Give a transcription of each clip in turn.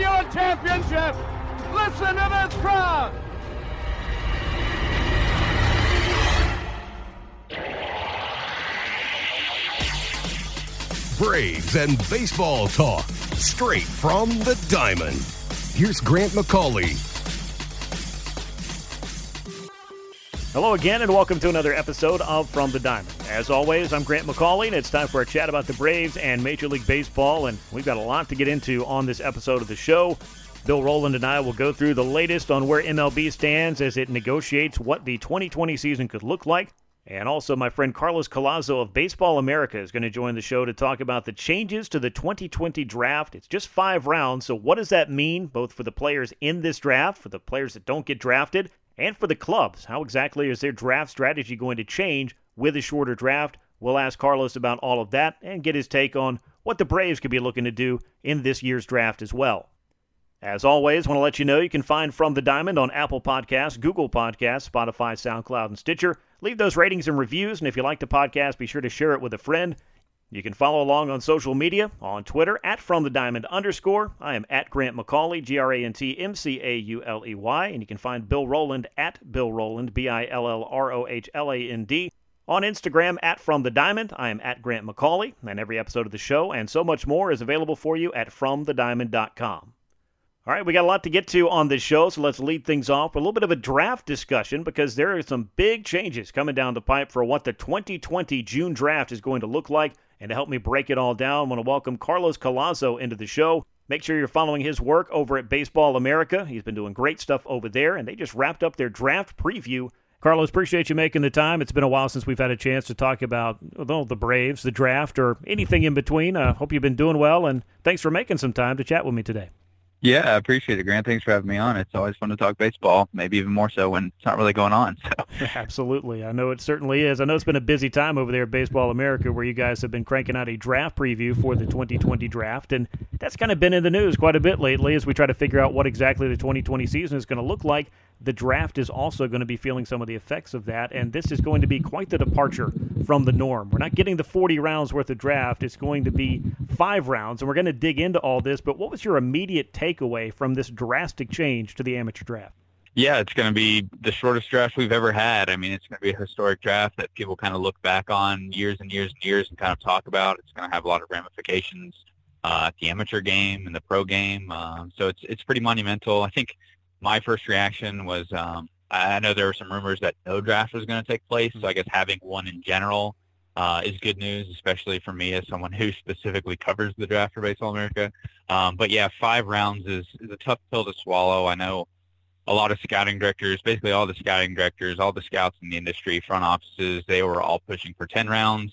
Braves have given you a championship. Listen to this crowd. Braves and baseball talk straight from the diamond. Here's Grant McAuley. Hello again, and welcome to another episode of From the Diamond. As always, I'm Grant McAuley, and it's time for a chat about the Braves and Major League Baseball. And we've got a lot to get into on this episode of the show. Bill Rohland and I will go through the latest on where MLB stands as it negotiates what the 2020 season could look like. And also, my friend Carlos Collazo of Baseball America is going to join the show to talk about the changes to the 2020 draft. It's just five rounds, so what does that mean, both for the players in this draft, for the players that don't get drafted, and for the clubs? How exactly is their draft strategy going to change with a shorter draft? We'll ask Carlos about all of that and get his take on what the Braves could be looking to do in this year's draft as well. As always, want to let you know you can find From the Diamond on Apple Podcasts, Google Podcasts, Spotify, SoundCloud, and Stitcher. Leave those ratings and reviews, and if you like the podcast, be sure to share it with a friend. You can follow along on social media on Twitter at From the Diamond underscore. I am at Grant McAuley, G R A N T M C A U L E Y, and you can find Bill Rohland at Bill Rohland, B I L L R O H L A N D. On Instagram at From the Diamond, I am at Grant McAuley, and every episode of the show and so much more is available for you at FromTheDiamond.com. All right, we got a lot to get to on this show, so let's lead things off with a little bit of a draft discussion because there are some big changes coming down the pipe for what the 2020 June draft is going to look like. And to help me break it all down, I want to welcome Carlos Collazo into the show. Make sure you're following his work over at Baseball America. He's been doing great stuff over there, and they just wrapped up their draft preview. Carlos, appreciate you making the time. It's been a while since we've had a chance to talk about well, the Braves, the draft, or anything in between. I uh, hope you've been doing well, and thanks for making some time to chat with me today. Yeah, I appreciate it, Grant. Thanks for having me on. It's always fun to talk baseball, maybe even more so when it's not really going on. So. Absolutely. I know it certainly is. I know it's been a busy time over there at Baseball America where you guys have been cranking out a draft preview for the 2020 draft. And that's kind of been in the news quite a bit lately as we try to figure out what exactly the 2020 season is going to look like. The draft is also going to be feeling some of the effects of that. And this is going to be quite the departure from the norm. We're not getting the 40 rounds worth of draft, it's going to be five rounds. And we're going to dig into all this. But what was your immediate takeaway from this drastic change to the amateur draft? Yeah, it's going to be the shortest draft we've ever had. I mean, it's going to be a historic draft that people kind of look back on years and years and years and kind of talk about. It's going to have a lot of ramifications uh, at the amateur game and the pro game. Uh, so it's it's pretty monumental. I think my first reaction was um, I know there were some rumors that no draft was going to take place. So I guess having one in general uh, is good news, especially for me as someone who specifically covers the draft for Baseball America. Um, but yeah, five rounds is, is a tough pill to swallow. I know a lot of scouting directors, basically all the scouting directors, all the scouts in the industry, front offices, they were all pushing for 10 rounds.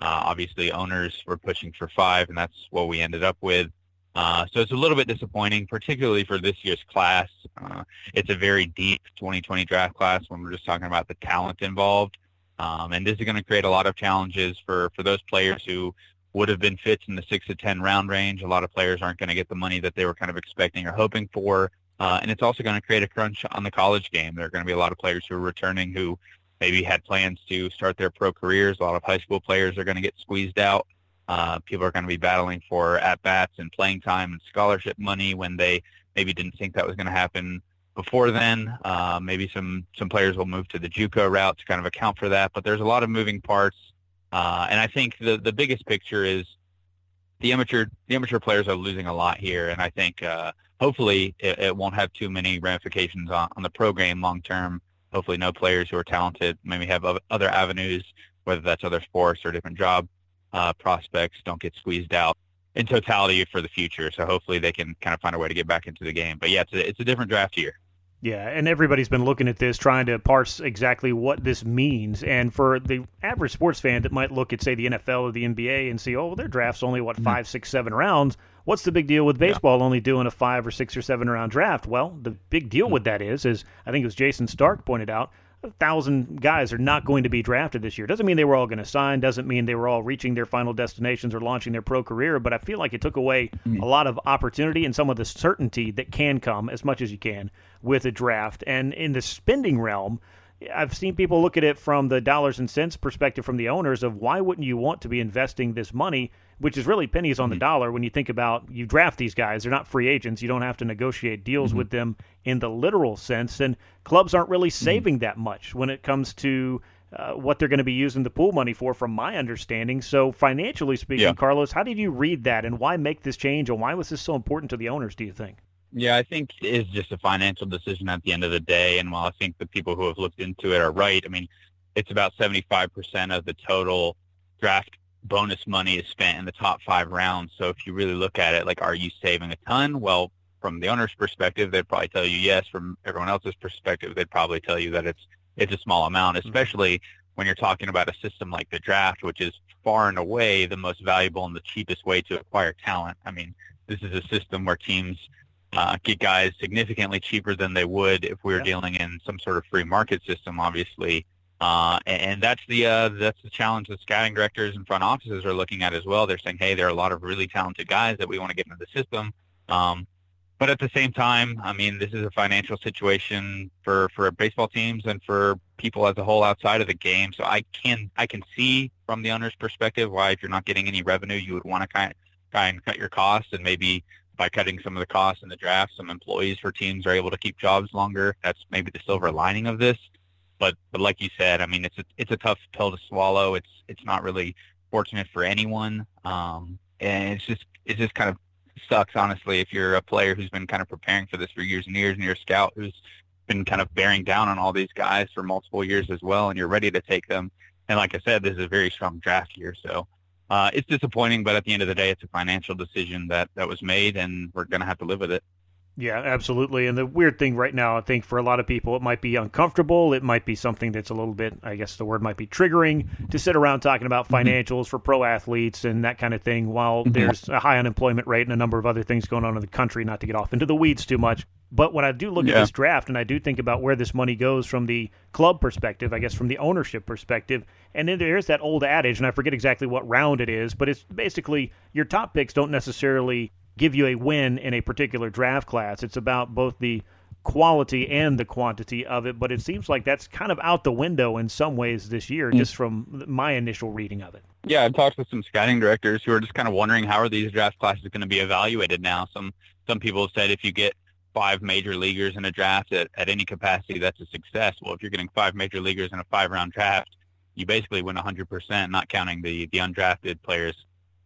Uh, obviously, owners were pushing for five, and that's what we ended up with. Uh, so it's a little bit disappointing, particularly for this year's class. Uh, it's a very deep 2020 draft class when we're just talking about the talent involved. Um, and this is going to create a lot of challenges for, for those players who would have been fits in the six to 10 round range. A lot of players aren't going to get the money that they were kind of expecting or hoping for. Uh, and it's also going to create a crunch on the college game. There are going to be a lot of players who are returning who maybe had plans to start their pro careers. A lot of high school players are going to get squeezed out. Uh, people are going to be battling for at-bats and playing time and scholarship money when they maybe didn't think that was going to happen before then. Uh, maybe some some players will move to the JUCO route to kind of account for that. But there's a lot of moving parts, uh, and I think the the biggest picture is the amateur the amateur players are losing a lot here, and I think uh, hopefully it, it, won't have too many ramifications on, on the pro game long term. Hopefully, no players who are talented maybe have other avenues, whether that's other sports or a different job uh, prospects, don't get squeezed out in totality for the future. So hopefully they can kind of find a way to get back into the game. But yeah, it's a, it's a different draft year. Yeah, and everybody's been looking at this, trying to parse exactly what this means. And for the average sports fan that might look at, say, the NFL or the NBA and see, oh, well, their draft's only, what, mm-hmm. five, six, seven rounds. what's the big deal with baseball yeah. only doing a five or six or seven round draft? Well, the big deal mm-hmm. with that is, is I think it was Jayson Stark pointed out, a thousand guys are not going to be drafted this year. Doesn't mean they were all going to sign. Doesn't mean they were all reaching their final destinations or launching their pro career. But I feel like it took away mm-hmm. a lot of opportunity and some of the certainty that can come as much as you can with a draft. And in the spending realm, I've seen people look at it from the dollars and cents perspective from the owners of why wouldn't you want to be investing this money, which is really pennies on the mm-hmm. dollar when you think about you draft these guys. They're not free agents. You don't have to negotiate deals mm-hmm. with them in the literal sense. And clubs aren't really mm-hmm. saving mm-hmm. that much when it comes to uh, what they're going to be using the pool money for, from my understanding. So, financially speaking, yeah. Carlos, how did you read that and why make this change and why was this so important to the owners, do you think? Yeah, I think it is just a financial decision at the end of the day. And while I think the people who have looked into it are right, I mean, it's about 75% of the total draft bonus money is spent in the top five rounds. So if you really look at it, like, are you saving a ton? Well, from the owner's perspective, they'd probably tell you yes. From everyone else's perspective, they'd probably tell you that it's it's a small amount, mm-hmm. especially when you're talking about a system like the draft, which is far and away the most valuable and the cheapest way to acquire talent. I mean, this is a system where teams uh, get guys significantly cheaper than they would if we were yeah. dealing in some sort of free market system, obviously. Uh, and that's the uh, that's the challenge that scouting directors and front offices are looking at as well. They're saying, hey, there are a lot of really talented guys that we want to get into the system. Um, but at the same time, I mean, this is a financial situation for, for baseball teams and for people as a whole outside of the game. So I can I can see from the owner's perspective why if you're not getting any revenue, you would want to kind try and cut your costs and maybe by cutting some of the costs in the draft, some employees for teams are able to keep jobs longer. That's maybe the silver lining of this. But but like you said, I mean, it's a it's a tough pill to swallow. It's it's not really fortunate for anyone, um, and it's just it just kind of sucks honestly if you're a player who's been kind of preparing for this for years and years, and you're a scout who's been kind of bearing down on all these guys for multiple years as well, and you're ready to take them. And like I said, this is a very strong draft year, so uh, it's disappointing, but at the end of the day, it's a financial decision that, that was made, and we're going to have to live with it. Yeah, absolutely. And the weird thing right now, I think for a lot of people, it might be uncomfortable. It might be something that's a little bit, I guess the word might be triggering to sit around talking about mm-hmm. financials mm-hmm. for pro athletes and that kind of thing while mm-hmm. there's a high unemployment rate and a number of other things going on in the country, not to get off into the weeds too much. But when I do look yeah. at this draft and I do think about where this money goes from the club perspective, I guess from the ownership perspective, and then there's that old adage, and I forget exactly what round it is, but it's basically your top picks don't necessarily give you a win in a particular draft class. It's about both the quality and the quantity of it, but it seems like that's kind of out the window in some ways this year, mm. just from my initial reading of it. Yeah, I've talked with some scouting directors who are just kind of wondering how are these draft classes going to be evaluated now. Some some people have said if you get five major leaguers in a draft at, at any capacity, that's a success. Well, if you're getting five major leaguers in a five-round draft, you basically win 100%, not counting the, the undrafted players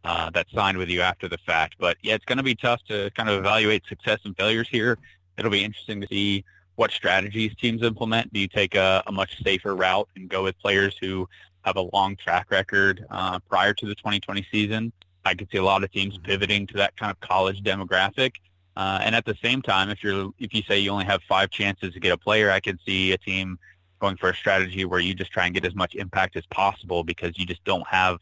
uh, that signed with you after the fact. But yeah, it's going to be tough to kind of evaluate success and failures here. It'll be interesting to see what strategies teams implement. Do you take a, a much safer route and go with players who have a long track record uh, prior to the 2020 season? I could see a lot of teams pivoting to that kind of college demographic. Uh, and at the same time, if you're if you say you only have five chances to get a player, I could see a team going for a strategy where you just try and get as much impact as possible because you just don't have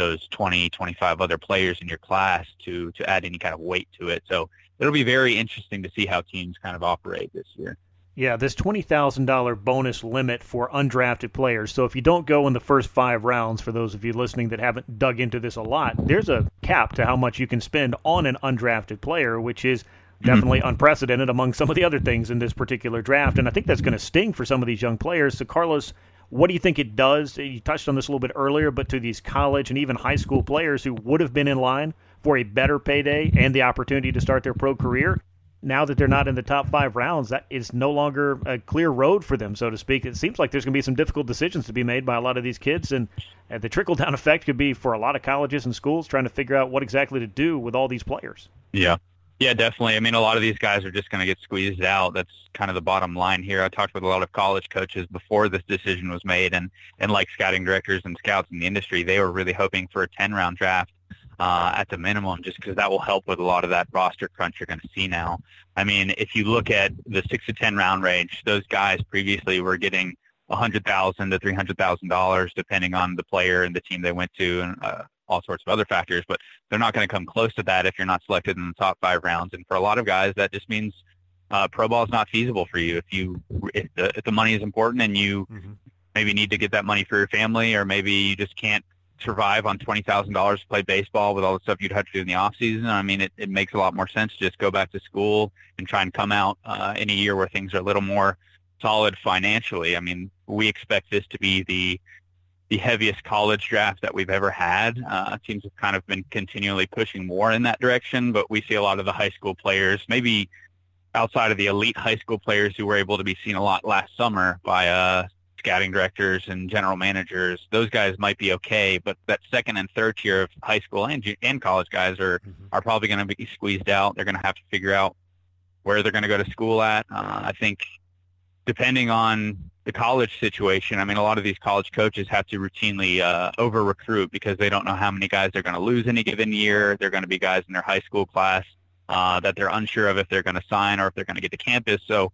those 20, 25 other players in your class to to add any kind of weight to it. So it'll be very interesting to see how teams kind of operate this year. Yeah, this $20,000 bonus limit for undrafted players. So if you don't go in the first five rounds, for those of you listening that haven't dug into this a lot, there's a cap to how much you can spend on an undrafted player, which is definitely unprecedented among some of the other things in this particular draft. And I think that's going to sting for some of these young players. So, Carlos, what do you think it does? You touched on this a little bit earlier, but to these college and even high school players who would have been in line for a better payday and the opportunity to start their pro career, now that they're not in the top five rounds, that is no longer a clear road for them, so to speak. It seems like there's going to be some difficult decisions to be made by a lot of these kids, and uh, the trickle down effect could be for a lot of colleges and schools trying to figure out what exactly to do with all these players. Yeah. Yeah, definitely. I mean, a lot of these guys are just going to get squeezed out. That's kind of the bottom line here. I talked with a lot of college coaches before this decision was made, and, and like scouting directors and scouts in the industry, they were really hoping for a 10-round draft uh, at the minimum, just because that will help with a lot of that roster crunch you're going to see now. I mean, if you look at the six to ten round range, those guys previously were getting a hundred thousand to three hundred thousand dollars, depending on the player and the team they went to, and uh, all sorts of other factors, but they're not going to come close to that if you're not selected in the top five rounds. And for a lot of guys, that just means uh, pro ball is not feasible for you if you if the, if the money is important and you mm-hmm. maybe need to get that money for your family, or maybe you just can't survive on twenty thousand dollars to play baseball with all the stuff you'd have to do in the off season. I mean, it, it makes a lot more sense to just go back to school and try and come out uh, in a year where things are a little more solid financially. I mean, we expect this to be the the heaviest college draft that we've ever had. Uh, teams have kind of been continually pushing more in that direction, but we see a lot of the high school players, maybe outside of the elite high school players who were able to be seen a lot last summer by uh, scouting directors and general managers, those guys might be okay, but that second and third tier of high school and, and college guys are, mm-hmm. are probably going to be squeezed out. They're going to have to figure out where they're going to go to school at. Uh, I think depending on the college situation, I mean, a lot of these college coaches have to routinely uh, over recruit because they don't know how many guys they're going to lose any given year. They're going to be guys in their high school class uh, that they're unsure of if they're going to sign or if they're going to get to campus. So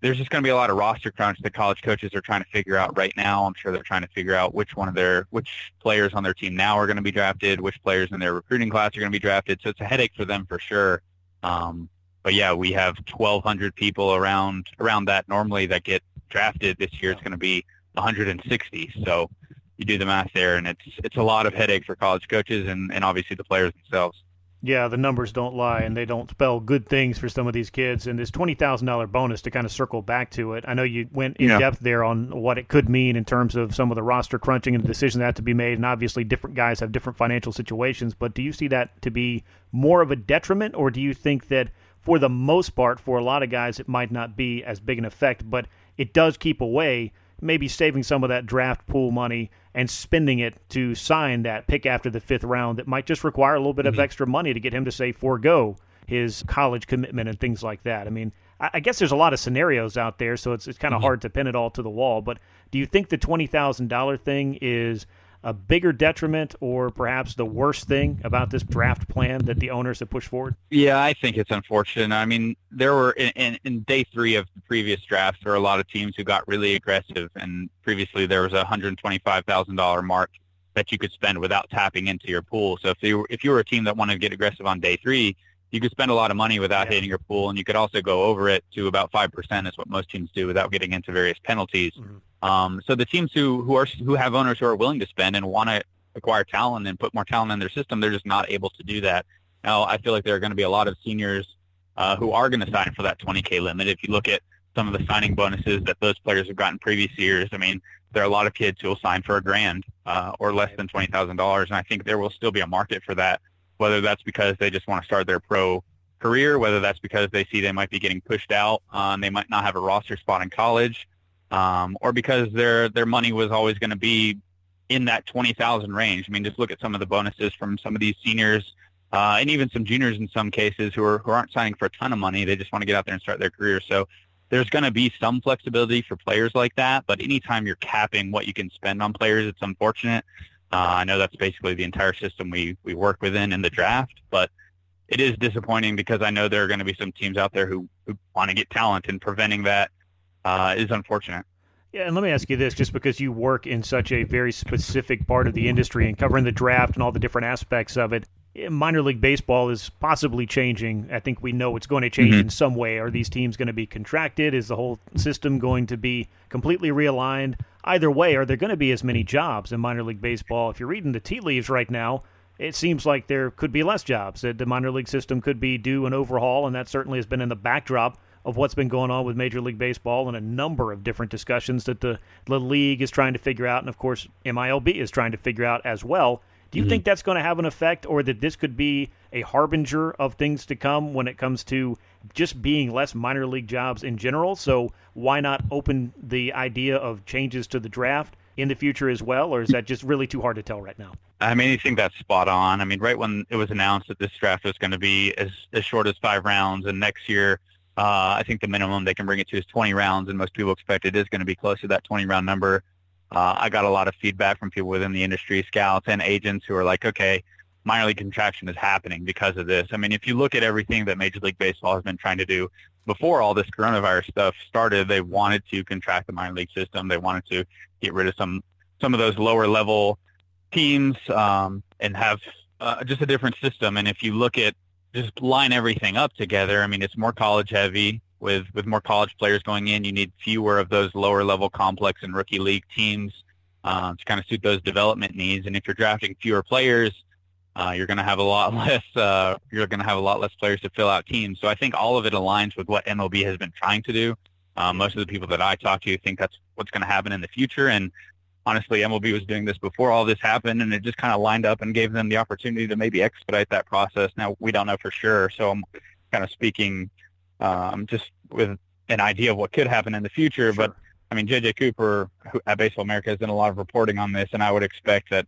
there's just going to be a lot of roster crunch that college coaches are trying to figure out right now. I'm sure they're trying to figure out which one of their which players on their team now are going to be drafted, which players in their recruiting class are going to be drafted. So it's a headache for them for sure. Um, but yeah, we have 1,200 people around around that normally that get drafted. This year it's going to be 160. So you do the math there, and it's it's a lot of headache for college coaches and, and obviously the players themselves. Yeah, the numbers don't lie, and they don't spell good things for some of these kids. And this twenty thousand dollar bonus to kind of circle back to it. I know you went in yeah. depth there on what it could mean in terms of some of the roster crunching and the decisions that have to be made. And obviously, different guys have different financial situations. But do you see that to be more of a detriment, or do you think that for the most part, for a lot of guys, it might not be as big an effect, but it does keep away maybe saving some of that draft pool money and spending it to sign that pick after the fifth round that might just require a little bit mm-hmm. of extra money to get him to say forego his college commitment and things like that. I mean, I guess there's a lot of scenarios out there, so it's it's kind of mm-hmm. hard to pin it all to the wall. But do you think the twenty thousand dollar thing is a bigger detriment or perhaps the worst thing about this draft plan that the owners have pushed forward? Yeah, I think it's unfortunate. I mean, there were in, in, in, day three of the previous drafts, there were a lot of teams who got really aggressive, and previously there was a $125,000 mark that you could spend without tapping into your pool. So if you if you were a team that wanted to get aggressive on day three, you could spend a lot of money without yeah. hitting your pool, and you could also go over it to about five percent, is what most teams do, without getting into various penalties. Mm-hmm. Um, so the teams who who are who have owners who are willing to spend and want to acquire talent and put more talent in their system, they're just not able to do that. Now, I feel like there are going to be a lot of seniors uh, who are going to sign for that 20k limit. If you look at some of the signing bonuses that those players have gotten previous years, I mean, there are a lot of kids who will sign for a grand uh, or less than twenty thousand dollars, and I think there will still be a market for that whether that's because they just want to start their pro career, whether that's because they see they might be getting pushed out uh, and they might not have a roster spot in college, um, or because their their money was always going to be in that twenty thousand range. I mean, just look at some of the bonuses from some of these seniors uh, and even some juniors in some cases who are who aren't signing for a ton of money. They just want to get out there and start their career. So there's going to be some flexibility for players like that, but anytime you're capping what you can spend on players, it's unfortunate. Uh, I know that's basically the entire system we, we work within in the draft, but it is disappointing because I know there are going to be some teams out there who, who want to get talent, and preventing that uh, is unfortunate. Yeah, and let me ask you this just because you work in such a very specific part of the industry and covering the draft and all the different aspects of it, minor league baseball is possibly changing. I think we know it's going to change mm-hmm. in some way. Are these teams going to be contracted? Is the whole system going to be completely realigned? Either way, are there going to be as many jobs in minor league baseball? If you're reading the tea leaves right now, it seems like there could be less jobs. That the minor league system could be due an overhaul, and that certainly has been in the backdrop of what's been going on with Major League Baseball and a number of different discussions that the, the league is trying to figure out, and of course MILB is trying to figure out as well. Do you mm-hmm. think that's going to have an effect, or that this could be a harbinger of things to come when it comes to just being less minor league jobs in general? So why not open the idea of changes to the draft in the future as well, or is that just really too hard to tell right now? I mean, I think that's spot on. I mean, right when it was announced that this draft was going to be as, as short as five rounds, and next year, uh, I think the minimum they can bring it to is 20 rounds, and most people expect it is going to be close to that 20 round number. Uh, I got a lot of feedback from people within the industry, scouts and agents who are like, okay, minor league contraction is happening because of this. I mean, if you look at everything that Major League Baseball has been trying to do before all this coronavirus stuff started, they wanted to contract the minor league system. They wanted to get rid of some some of those lower level teams um, and have uh, just a different system. And if you look at just line everything up together, I mean, it's more college heavy with with more college players going in. You need fewer of those lower level complex and rookie league teams uh, to kind of suit those development needs. And if you're drafting fewer players, uh, you're going to have a lot less. Uh, you're going to have a lot less players to fill out teams. So I think all of it aligns with what MLB has been trying to do. Um, most of the people that I talk to think that's what's going to happen in the future. And honestly, MLB was doing this before all this happened, and it just kind of lined up and gave them the opportunity to maybe expedite that process. Now we don't know for sure, so I'm kind of speaking um, just with an idea of what could happen in the future. Sure. But I mean, JJ Cooper who, at Baseball America has done a lot of reporting on this, and I would expect that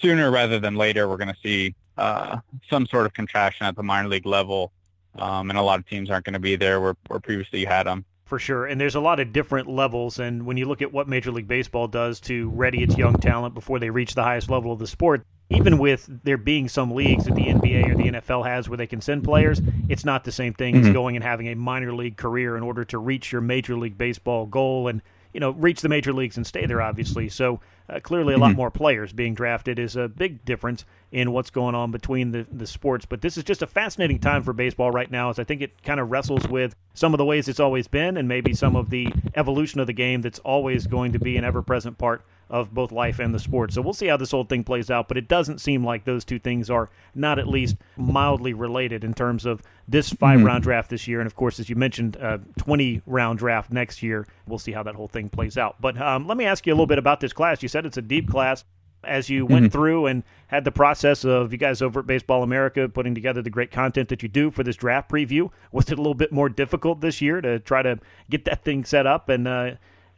sooner rather than later, we're going to see uh, some sort of contraction at the minor league level, um, and a lot of teams aren't going to be there where, where previously you had them for sure. And there's a lot of different levels. And when you look at what Major League Baseball does to ready its young talent before they reach the highest level of the sport, even with there being some leagues that the NBA or the NFL has where they can send players, it's not the same thing mm-hmm. as going and having a minor league career in order to reach your Major League Baseball goal and you know reach the major leagues and stay there. Obviously, so uh, clearly a lot mm-hmm. more players being drafted is a big difference in what's going on between the, the sports. But this is just a fascinating time for baseball right now, as I think it kind of wrestles with some of the ways it's always been and maybe some of the evolution of the game that's always going to be an ever present part of both life and the sport. So we'll see how this whole thing plays out, but it doesn't seem like those two things are not at least mildly related in terms of this five mm-hmm. round draft this year. And of course, as you mentioned, uh, 20 round draft next year. We'll see how that whole thing plays out. But um, let me ask you a little bit about this class. You said it's a deep class. As you went mm-hmm. through and had the process of you guys over at Baseball America putting together the great content that you do for this draft preview, was it a little bit more difficult this year to try to get that thing set up and uh,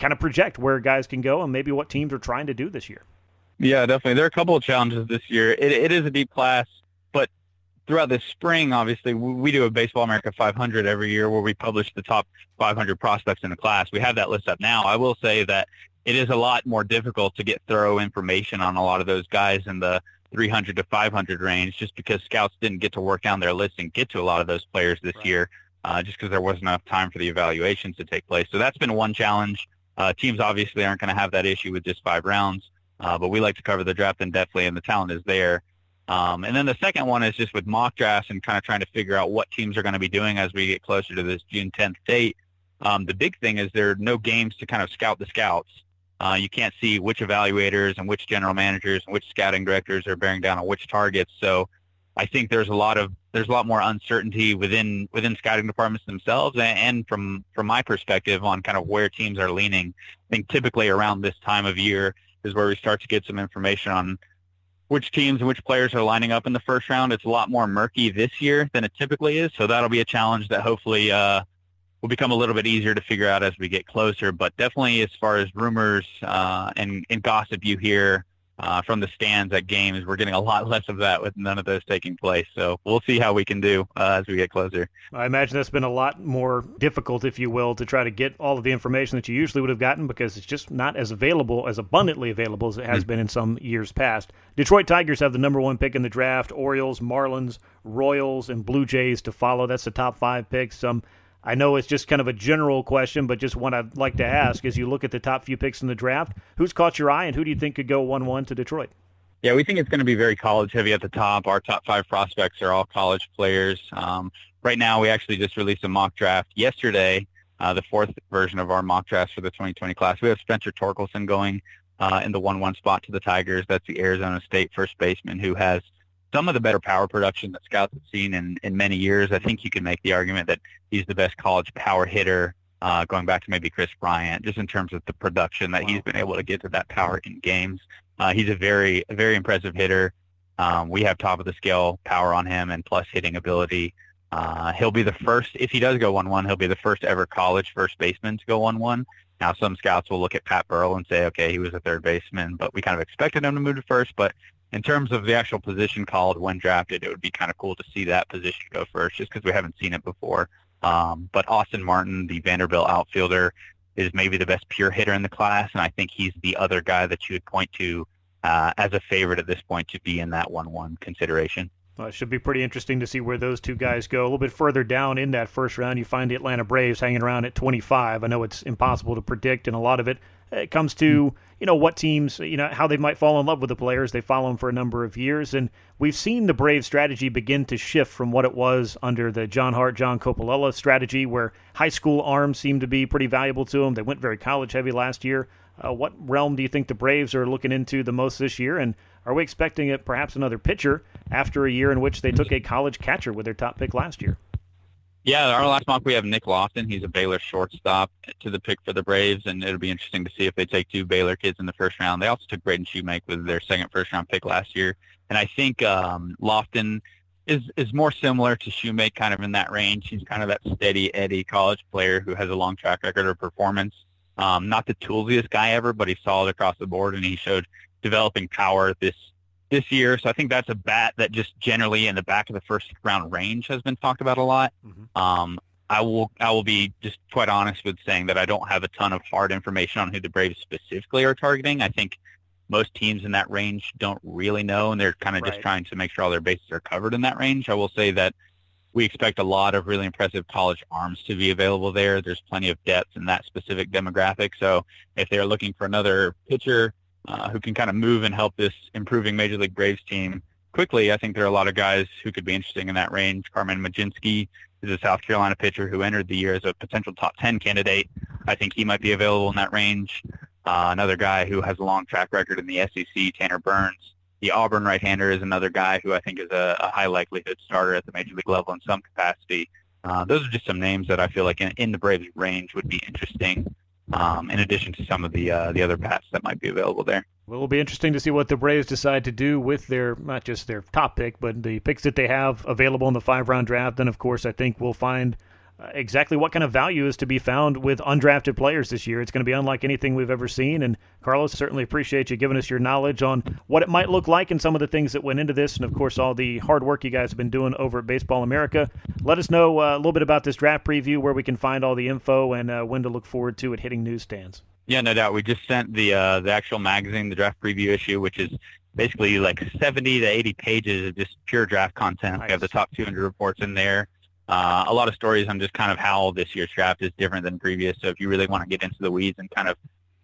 kind of project where guys can go and maybe what teams are trying to do this year. Yeah, definitely. There are a couple of challenges this year. It, it is a deep class, but throughout the spring, obviously, we do a Baseball America 500 every year where we publish the top 500 prospects in the class. We have that list up now. I will say that it is a lot more difficult to get thorough information on a lot of those guys in the 300 to 500 range just because scouts didn't get to work down their list and get to a lot of those players this right. year uh, just because there wasn't enough time for the evaluations to take place. So that's been one challenge. Uh, teams obviously aren't going to have that issue with just five rounds, uh, but we like to cover the draft in depthly, and the talent is there. Um, and then the second one is just with mock drafts and kind of trying to figure out what teams are going to be doing as we get closer to this June 10th date. Um, the big thing is there are no games to kind of scout the scouts. Uh, you can't see which evaluators and which general managers and which scouting directors are bearing down on which targets. So I think there's a lot of there's a lot more uncertainty within within scouting departments themselves and, and from from my perspective on kind of where teams are leaning. I think typically around this time of year is where we start to get some information on which teams and which players are lining up in the first round. It's a lot more murky this year than it typically is, so that'll be a challenge that hopefully uh, will become a little bit easier to figure out as we get closer. But definitely, as far as rumors uh, and, and gossip you hear uh, from the stands at games. We're getting a lot less of that with none of those taking place. So we'll see how we can do uh, as we get closer. I imagine that's been a lot more difficult, if you will, to try to get all of the information that you usually would have gotten because it's just not as available, as abundantly available as it has mm-hmm. been in some years past. Detroit Tigers have the number one pick in the draft. Orioles, Marlins, Royals, and Blue Jays to follow. That's the top five picks. Um, I know it's just kind of a general question, but just one I'd like to ask as you look at the top few picks in the draft, who's caught your eye and who do you think could go 1 1 to Detroit? Yeah, we think it's going to be very college heavy at the top. Our top five prospects are all college players. Um, right now, we actually just released a mock draft yesterday, uh, the fourth version of our mock draft for the 2020 class. We have Spencer Torkelson going uh, in the 1-1 spot to the Tigers. That's the Arizona State first baseman who has some of the better power production that scouts have seen in, in many years. I think you can make the argument that he's the best college power hitter, uh, going back to maybe Kris Bryant, just in terms of the production that wow. he's been able to get to that power in games. Uh, he's a very, very impressive hitter. Um, we have top of the scale power on him and plus hitting ability. Uh, he'll be the first, if he does go 1-1, he'll be the first ever college first baseman to go 1-1. Now, some scouts will look at Pat Burrell and say, okay, he was a third baseman, but we kind of expected him to move to first. But in terms of the actual position called when drafted, it would be kind of cool to see that position go first, just because we haven't seen it before. Um, but Austin Martin, the Vanderbilt outfielder, is maybe the best pure hitter in the class, and I think he's the other guy that you would point to uh, as a favorite at this point to be in that 1-1 consideration. Well, it should be pretty interesting to see where those two guys go. A little bit further down in that first round, you find the Atlanta Braves hanging around at 25. I know it's impossible to predict, and a lot of it it comes to you know what teams you know how they might fall in love with the players. They follow them for a number of years. And we've seen the brave strategy begin to shift from what it was under the john hart john coppolella strategy where high school arms seemed to be pretty valuable to them they went very college heavy last year. Uh, what realm do you think the braves are looking into the most this year? And are we expecting it perhaps another pitcher after a year in which they took a college catcher with their top pick last year yeah, our last mock we have Nick Loftin. He's a Baylor shortstop to the pick for the Braves, and it'll be interesting to see if they take two Baylor kids in the first round. They also took Braden Shewmake with their second first round pick last year, and I think um, Loftin is is more similar to Shewmake, kind of in that range. He's kind of that steady Eddie college player who has a long track record of performance. Um, not the toolsiest guy ever, but he's solid across the board, and he showed developing power this this year. So I think that's a bat that just generally in the back of the first round range has been talked about a lot. Mm-hmm. Um, I will I will be just quite honest with saying that I don't have a ton of hard information on who the Braves specifically are targeting. I think most teams in that range don't really know, and they're kind of right. just trying to make sure all their bases are covered in that range. I will say that we expect a lot of really impressive college arms to be available there. There's plenty of depth in that specific demographic. So if they're looking for another pitcher uh, who can kind of move and help this improving Major League Braves team quickly. I think there are a lot of guys who could be interesting in that range. Carmen Mlodzinski is a South Carolina pitcher who entered the year as a potential top 10 candidate. I think he might be available in that range. Uh, another guy who has a long track record in the SEC, Tanner Burns. The Auburn right-hander is another guy who I think is a, a high likelihood starter at the major league level in some capacity. Uh, those are just some names that I feel like in, in the Braves range would be interesting um, in addition to some of the uh, the other bats that might be available there. Well, it'll be interesting to see what the Braves decide to do with their not just their top pick, but the picks that they have available in the five round draft. And of course, I think we'll find exactly what kind of value is to be found with undrafted players this year. It's going to be unlike anything we've ever seen. And Carlos, certainly appreciate you giving us your knowledge on what it might look like and some of the things that went into this, and of course all the hard work you guys have been doing over at Baseball America. Let us know uh, a little bit about this draft preview, where we can find all the info, and uh, when to look forward to it hitting newsstands. Yeah, no doubt. We just sent the uh, the actual magazine, the draft preview issue, which is basically like 70 to 80 pages of just pure draft content. Nice. We have the top 200 reports in there. Uh, a lot of stories on just kind of how this year's draft is different than previous. So if you really want to get into the weeds and kind of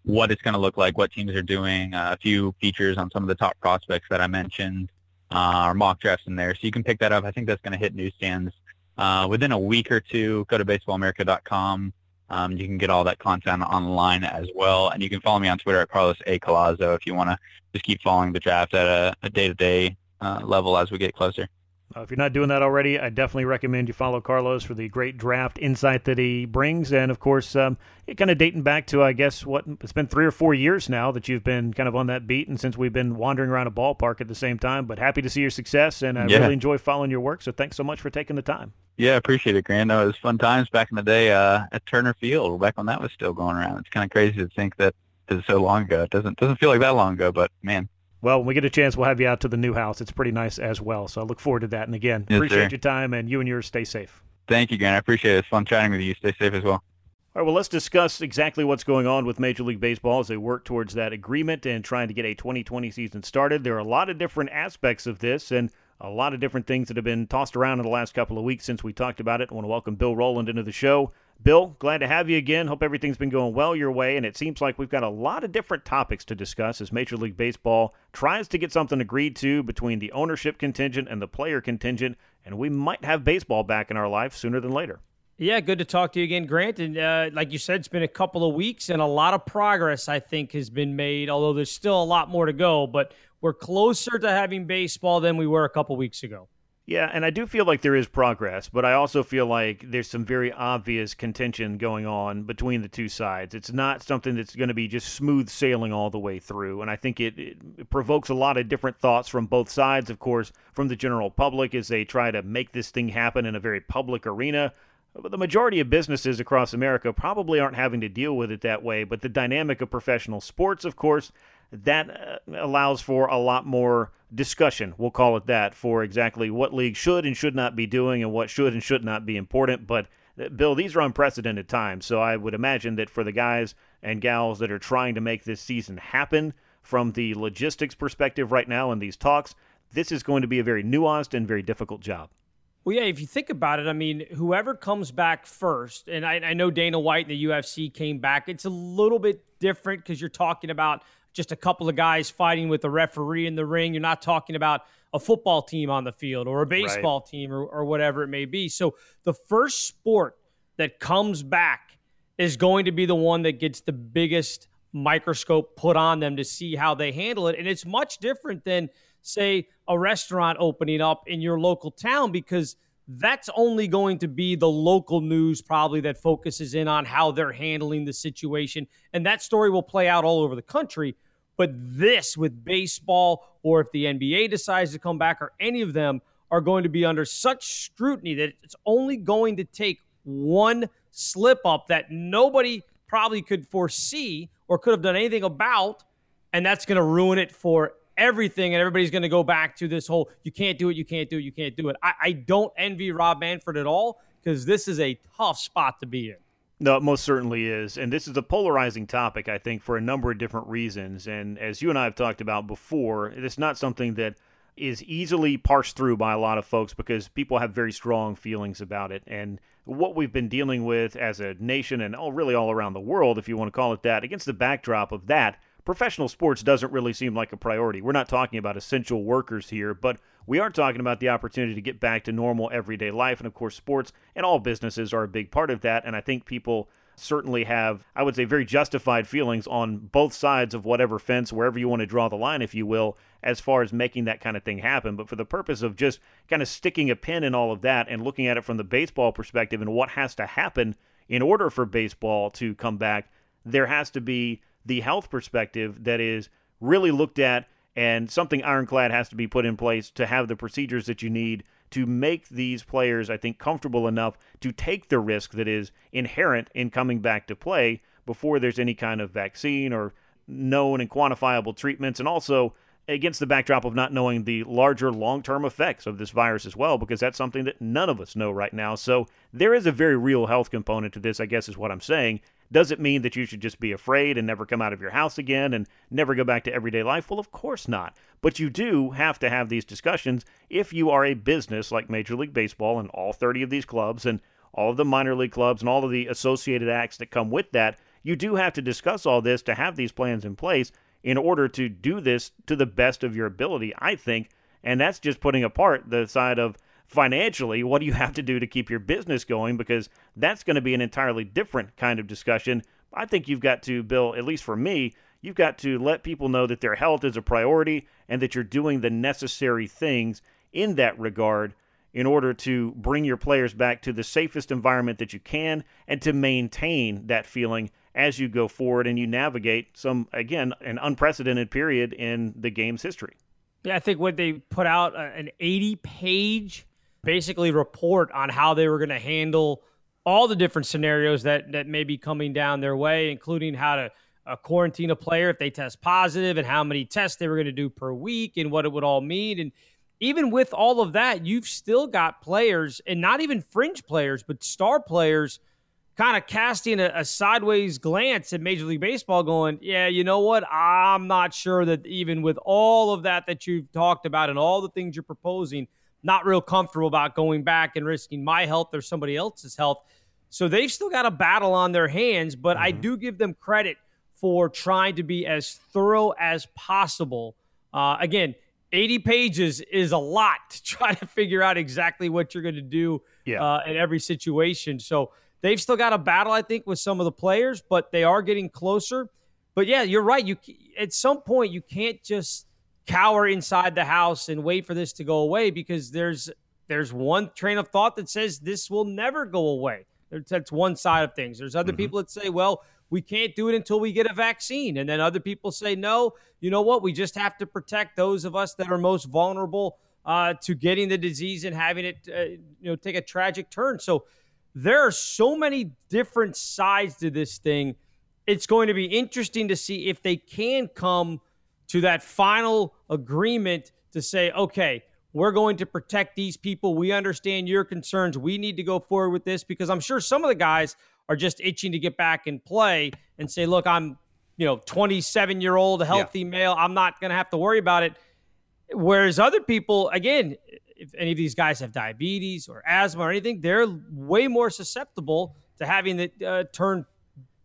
what it's going to look like, what teams are doing, uh, a few features on some of the top prospects that I mentioned, uh, mock drafts in there. So you can pick that up. I think that's going to hit newsstands uh, within a week or two. Go to baseballamerica.com. Um, you can get all that content online as well. And you can follow me on Twitter at Carlos A. Collazo if you want to just keep following the draft at a, a day-to-day uh, level as we get closer. Uh, if you're not doing that already, I definitely recommend you follow Carlos for the great draft insight that he brings. And of course, um, kind of dating back to, I guess, what it's been three or four years now that you've been kind of on that beat, and since we've been wandering around a ballpark at the same time. But happy to see your success, and I yeah. really enjoy following your work. So thanks so much for taking the time. Yeah, appreciate it, Grant. No, it was fun times back in the day uh, at Turner Field, back when that was still going around. It's kind of crazy to think that it's so long ago. It doesn't doesn't feel like that long ago, but man, well, when we get a chance, we'll have you out to the new house. It's pretty nice as well. So I look forward to that. And again, yes, appreciate sir. your time and you and yours stay safe. Thank you, Grant. I appreciate it. It's fun chatting with you. Stay safe as well. All right, well, let's discuss exactly what's going on with Major League Baseball as they work towards that agreement and trying to get a 2020 season started. There are a lot of different aspects of this and a lot of different things that have been tossed around in the last couple of weeks since we talked about it. I want to welcome Bill Rohland into the show. Bill, glad to have you again. Hope everything's been going well your way. And it seems like we've got a lot of different topics to discuss as Major League Baseball tries to get something agreed to between the ownership contingent and the player contingent. And we might have baseball back in our life sooner than later. Yeah, good to talk to you again, Grant. And uh, like you said, it's been a couple of weeks and a lot of progress, I think, has been made, although there's still a lot more to go. But we're closer to having baseball than we were a couple weeks ago. Yeah, and I do feel like there is progress, but I also feel like there's some very obvious contention going on between the two sides. It's not something that's going to be just smooth sailing all the way through, and I think it, it, provokes a lot of different thoughts from both sides, of course, from the general public as they try to make this thing happen in a very public arena. But the majority of businesses across America probably aren't having to deal with it that way, but the dynamic of professional sports, of course, that uh, allows for a lot more discussion, we'll call it that, for exactly what league should and should not be doing and what should and should not be important. But, uh, Bill, these are unprecedented times. So I would imagine that for the guys and gals that are trying to make this season happen from the logistics perspective right now in these talks, this is going to be a very nuanced and very difficult job. Well, yeah, if you think about it, I mean, whoever comes back first, and I, I know Dana White and the UFC came back, it's a little bit different because you're talking about just a couple of guys fighting with a referee in the ring. You're not talking about a football team on the field or a baseball right. team or, or whatever it may be. So the first sport that comes back is going to be the one that gets the biggest microscope put on them to see how they handle it. And it's much different than, say, a restaurant opening up in your local town because that's only going to be the local news probably that focuses in on how they're handling the situation. And that story will play out all over the country. But this with baseball, or if the NBA decides to come back, or any of them are going to be under such scrutiny that it's only going to take one slip up that nobody probably could foresee or could have done anything about. And that's going to ruin it for everything. And everybody's going to go back to this whole you can't do it, you can't do it, you can't do it. I, I don't envy Rob Manfred at all because this is a tough spot to be in. No, it most certainly is. And this is a polarizing topic, I think, for a number of different reasons. And as you and I have talked about before, it's not something that is easily parsed through by a lot of folks because people have very strong feelings about it. And what we've been dealing with as a nation and all, really all around the world, if you want to call it that, against the backdrop of that, professional sports doesn't really seem like a priority. We're not talking about essential workers here, but we are talking about the opportunity to get back to normal everyday life. And of course, sports and all businesses are a big part of that. And I think people certainly have, I would say, very justified feelings on both sides of whatever fence, wherever you want to draw the line, if you will, as far as making that kind of thing happen. But for the purpose of just kind of sticking a pin in all of that and looking at it from the baseball perspective and what has to happen in order for baseball to come back, there has to be the health perspective that is really looked at and something ironclad has to be put in place to have the procedures that you need to make these players, I think, comfortable enough to take the risk that is inherent in coming back to play before there's any kind of vaccine or known and quantifiable treatments. And also, against the backdrop of not knowing the larger long term effects of this virus as well, because that's something that none of us know right now. So there is a very real health component to this, I guess, is what I'm saying. Does it mean that you should just be afraid and never come out of your house again and never go back to everyday life? Well, of course not. But you do have to have these discussions if you are a business like Major League Baseball and all 30 of these clubs and all of the minor league clubs and all of the associated acts that come with that. You do have to discuss all this to have these plans in place in order to do this to the best of your ability, I think. And that's just putting apart the side of financially, what do you have to do to keep your business going? Because that's going to be an entirely different kind of discussion. I think you've got to, Bill, at least for me, you've got to let people know that their health is a priority and that you're doing the necessary things in that regard in order to bring your players back to the safest environment that you can and to maintain that feeling as you go forward and you navigate some, again, an unprecedented period in the game's history. Yeah, I think when they put out uh, an 80 page basically report on how they were going to handle all the different scenarios that that may be coming down their way, including how to uh, quarantine a player if they test positive and how many tests they were going to do per week and what it would all mean. And even with all of that, you've still got players and not even fringe players, but star players kind of casting a, a, sideways glance at Major League Baseball, going, Yeah, you know what? I'm not sure that even with all of that that you've talked about and all the things you're proposing, not real comfortable about going back and risking my health or somebody else's health. So they've still got a battle on their hands, but mm-hmm. I do give them credit for trying to be as thorough as possible. Uh, again, 80 pages is a lot to try to figure out exactly what you're going to do yeah. uh, in every situation. So they've still got a battle, I think, with some of the players, but they are getting closer. But yeah, you're right. You at some point you can't just cower inside the house and wait for this to go away because there's there's one train of thought that says this will never go away. That's one side of things. There's other mm-hmm. people that say, well, we can't do it until we get a vaccine. And then other people say, no, you know what? We just have to protect those of us that are most vulnerable uh, to getting the disease and having it, uh, you know, take a tragic turn. So there are so many different sides to this thing. It's going to be interesting to see if they can come to that final agreement to say, okay, we're going to protect these people. We understand your concerns. We need to go forward with this because I'm sure some of the guys are just itching to get back and play and say, look, I'm, you know, 27 year old, healthy yeah. male. I'm not going to have to worry about it. Whereas other people, again, if any of these guys have diabetes or asthma or anything, they're way more susceptible to having it uh, turn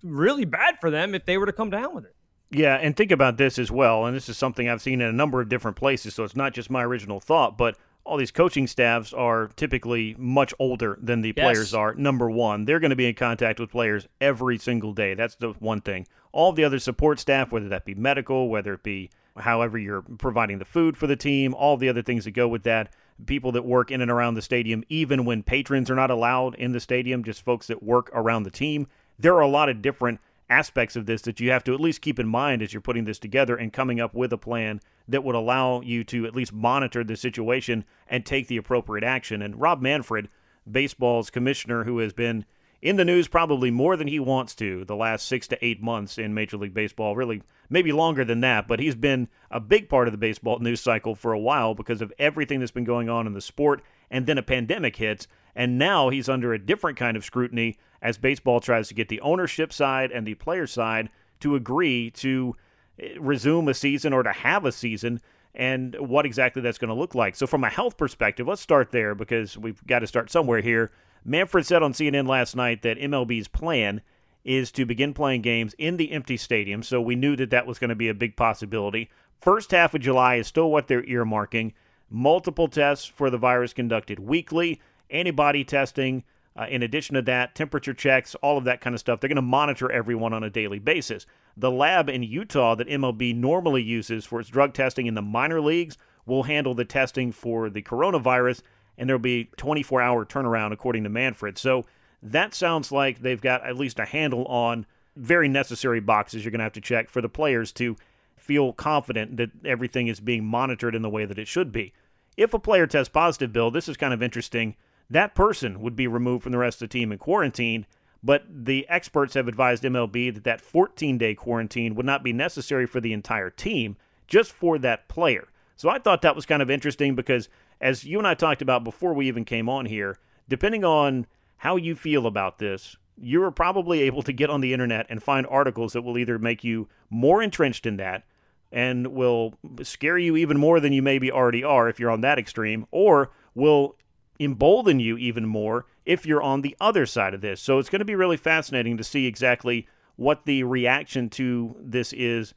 really bad for them if they were to come down with it. Yeah, and think about this as well. And this is something I've seen in a number of different places, so it's not just my original thought, but all these coaching staffs are typically much older than the yes. players are. Number one, they're going to be in contact with players every single day. That's the one thing. All the other support staff, whether that be medical, whether it be however you're providing the food for the team, all the other things that go with that, people that work in and around the stadium, even when patrons are not allowed in the stadium, just folks that work around the team. There are a lot of different aspects of this that you have to at least keep in mind as you're putting this together and coming up with a plan that would allow you to at least monitor the situation and take the appropriate action. And Rob Manfred, baseball's commissioner, who has been in the news probably more than he wants to the last six to eight months in Major League Baseball, really maybe longer than that, but he's been a big part of the baseball news cycle for a while because of everything that's been going on in the sport. And then a pandemic hits, and now he's under a different kind of scrutiny as baseball tries to get the ownership side and the player side to agree to eh, resume a season or to have a season and what exactly that's going to look like. So, from a health perspective, let's start there because we've got to start somewhere here. Manfred said on CNN last night that MLB's plan is to begin playing games in the empty stadium, so we knew that that was going to be a big possibility. First half of July is still what they're earmarking. Multiple tests for the virus conducted weekly, antibody testing, uh, in addition to that, temperature checks, all of that kind of stuff. They're going to monitor everyone on a daily basis. The lab in Utah that MLB normally uses for its drug testing in the minor leagues will handle the testing for the coronavirus, and there'll be 24 hour turnaround, according to Manfred. So that sounds like they've got at least a handle on very necessary boxes you're going to have to check for the players to feel confident that everything is being monitored in the way that it should be. If a player tests positive, Bill, this is kind of interesting that person would be removed from the rest of the team and quarantined. But the experts have advised MLB that that 14 day quarantine would not be necessary for the entire team, just for that player. So I thought that was kind of interesting because, as you and I talked about before we even came on here, depending on how you feel about this, you're probably able to get on the internet and find articles that will either make you more entrenched in that and will scare you even more than you maybe already are if you're on that extreme, or will embolden you even more if you're on the other side of this. So it's going to be really fascinating to see exactly what the reaction to this is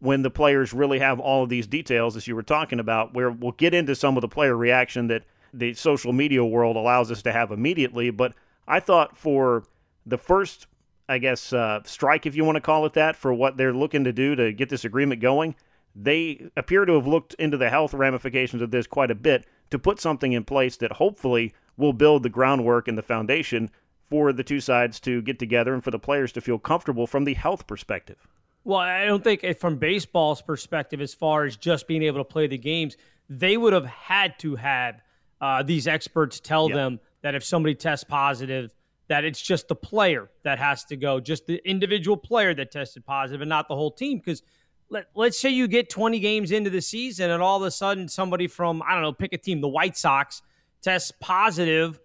when the players really have all of these details, as you were talking about, where we'll get into some of the player reaction that the social media world allows us to have immediately. But I thought for the first, I guess, uh, strike, if you want to call it that, for what they're looking to do to get this agreement going, they appear to have looked into the health ramifications of this quite a bit to put something in place that hopefully will build the groundwork and the foundation for the two sides to get together and for the players to feel comfortable from the health perspective. Well, I don't think from baseball's perspective, as far as just being able to play the games, they would have had to have uh, these experts tell yep. them that if somebody tests positive, that it's just the player that has to go, just the individual player that tested positive, and not the whole team. Because let, let's say you get 20 games into the season and all of a sudden somebody from, I don't know, pick a team, the White Sox, tests positive.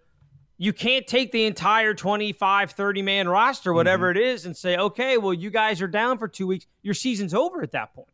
You can't take the entire 25, 30 man roster, whatever mm-hmm. it is, and say, okay, well, you guys are down for two weeks. Your season's over at that point.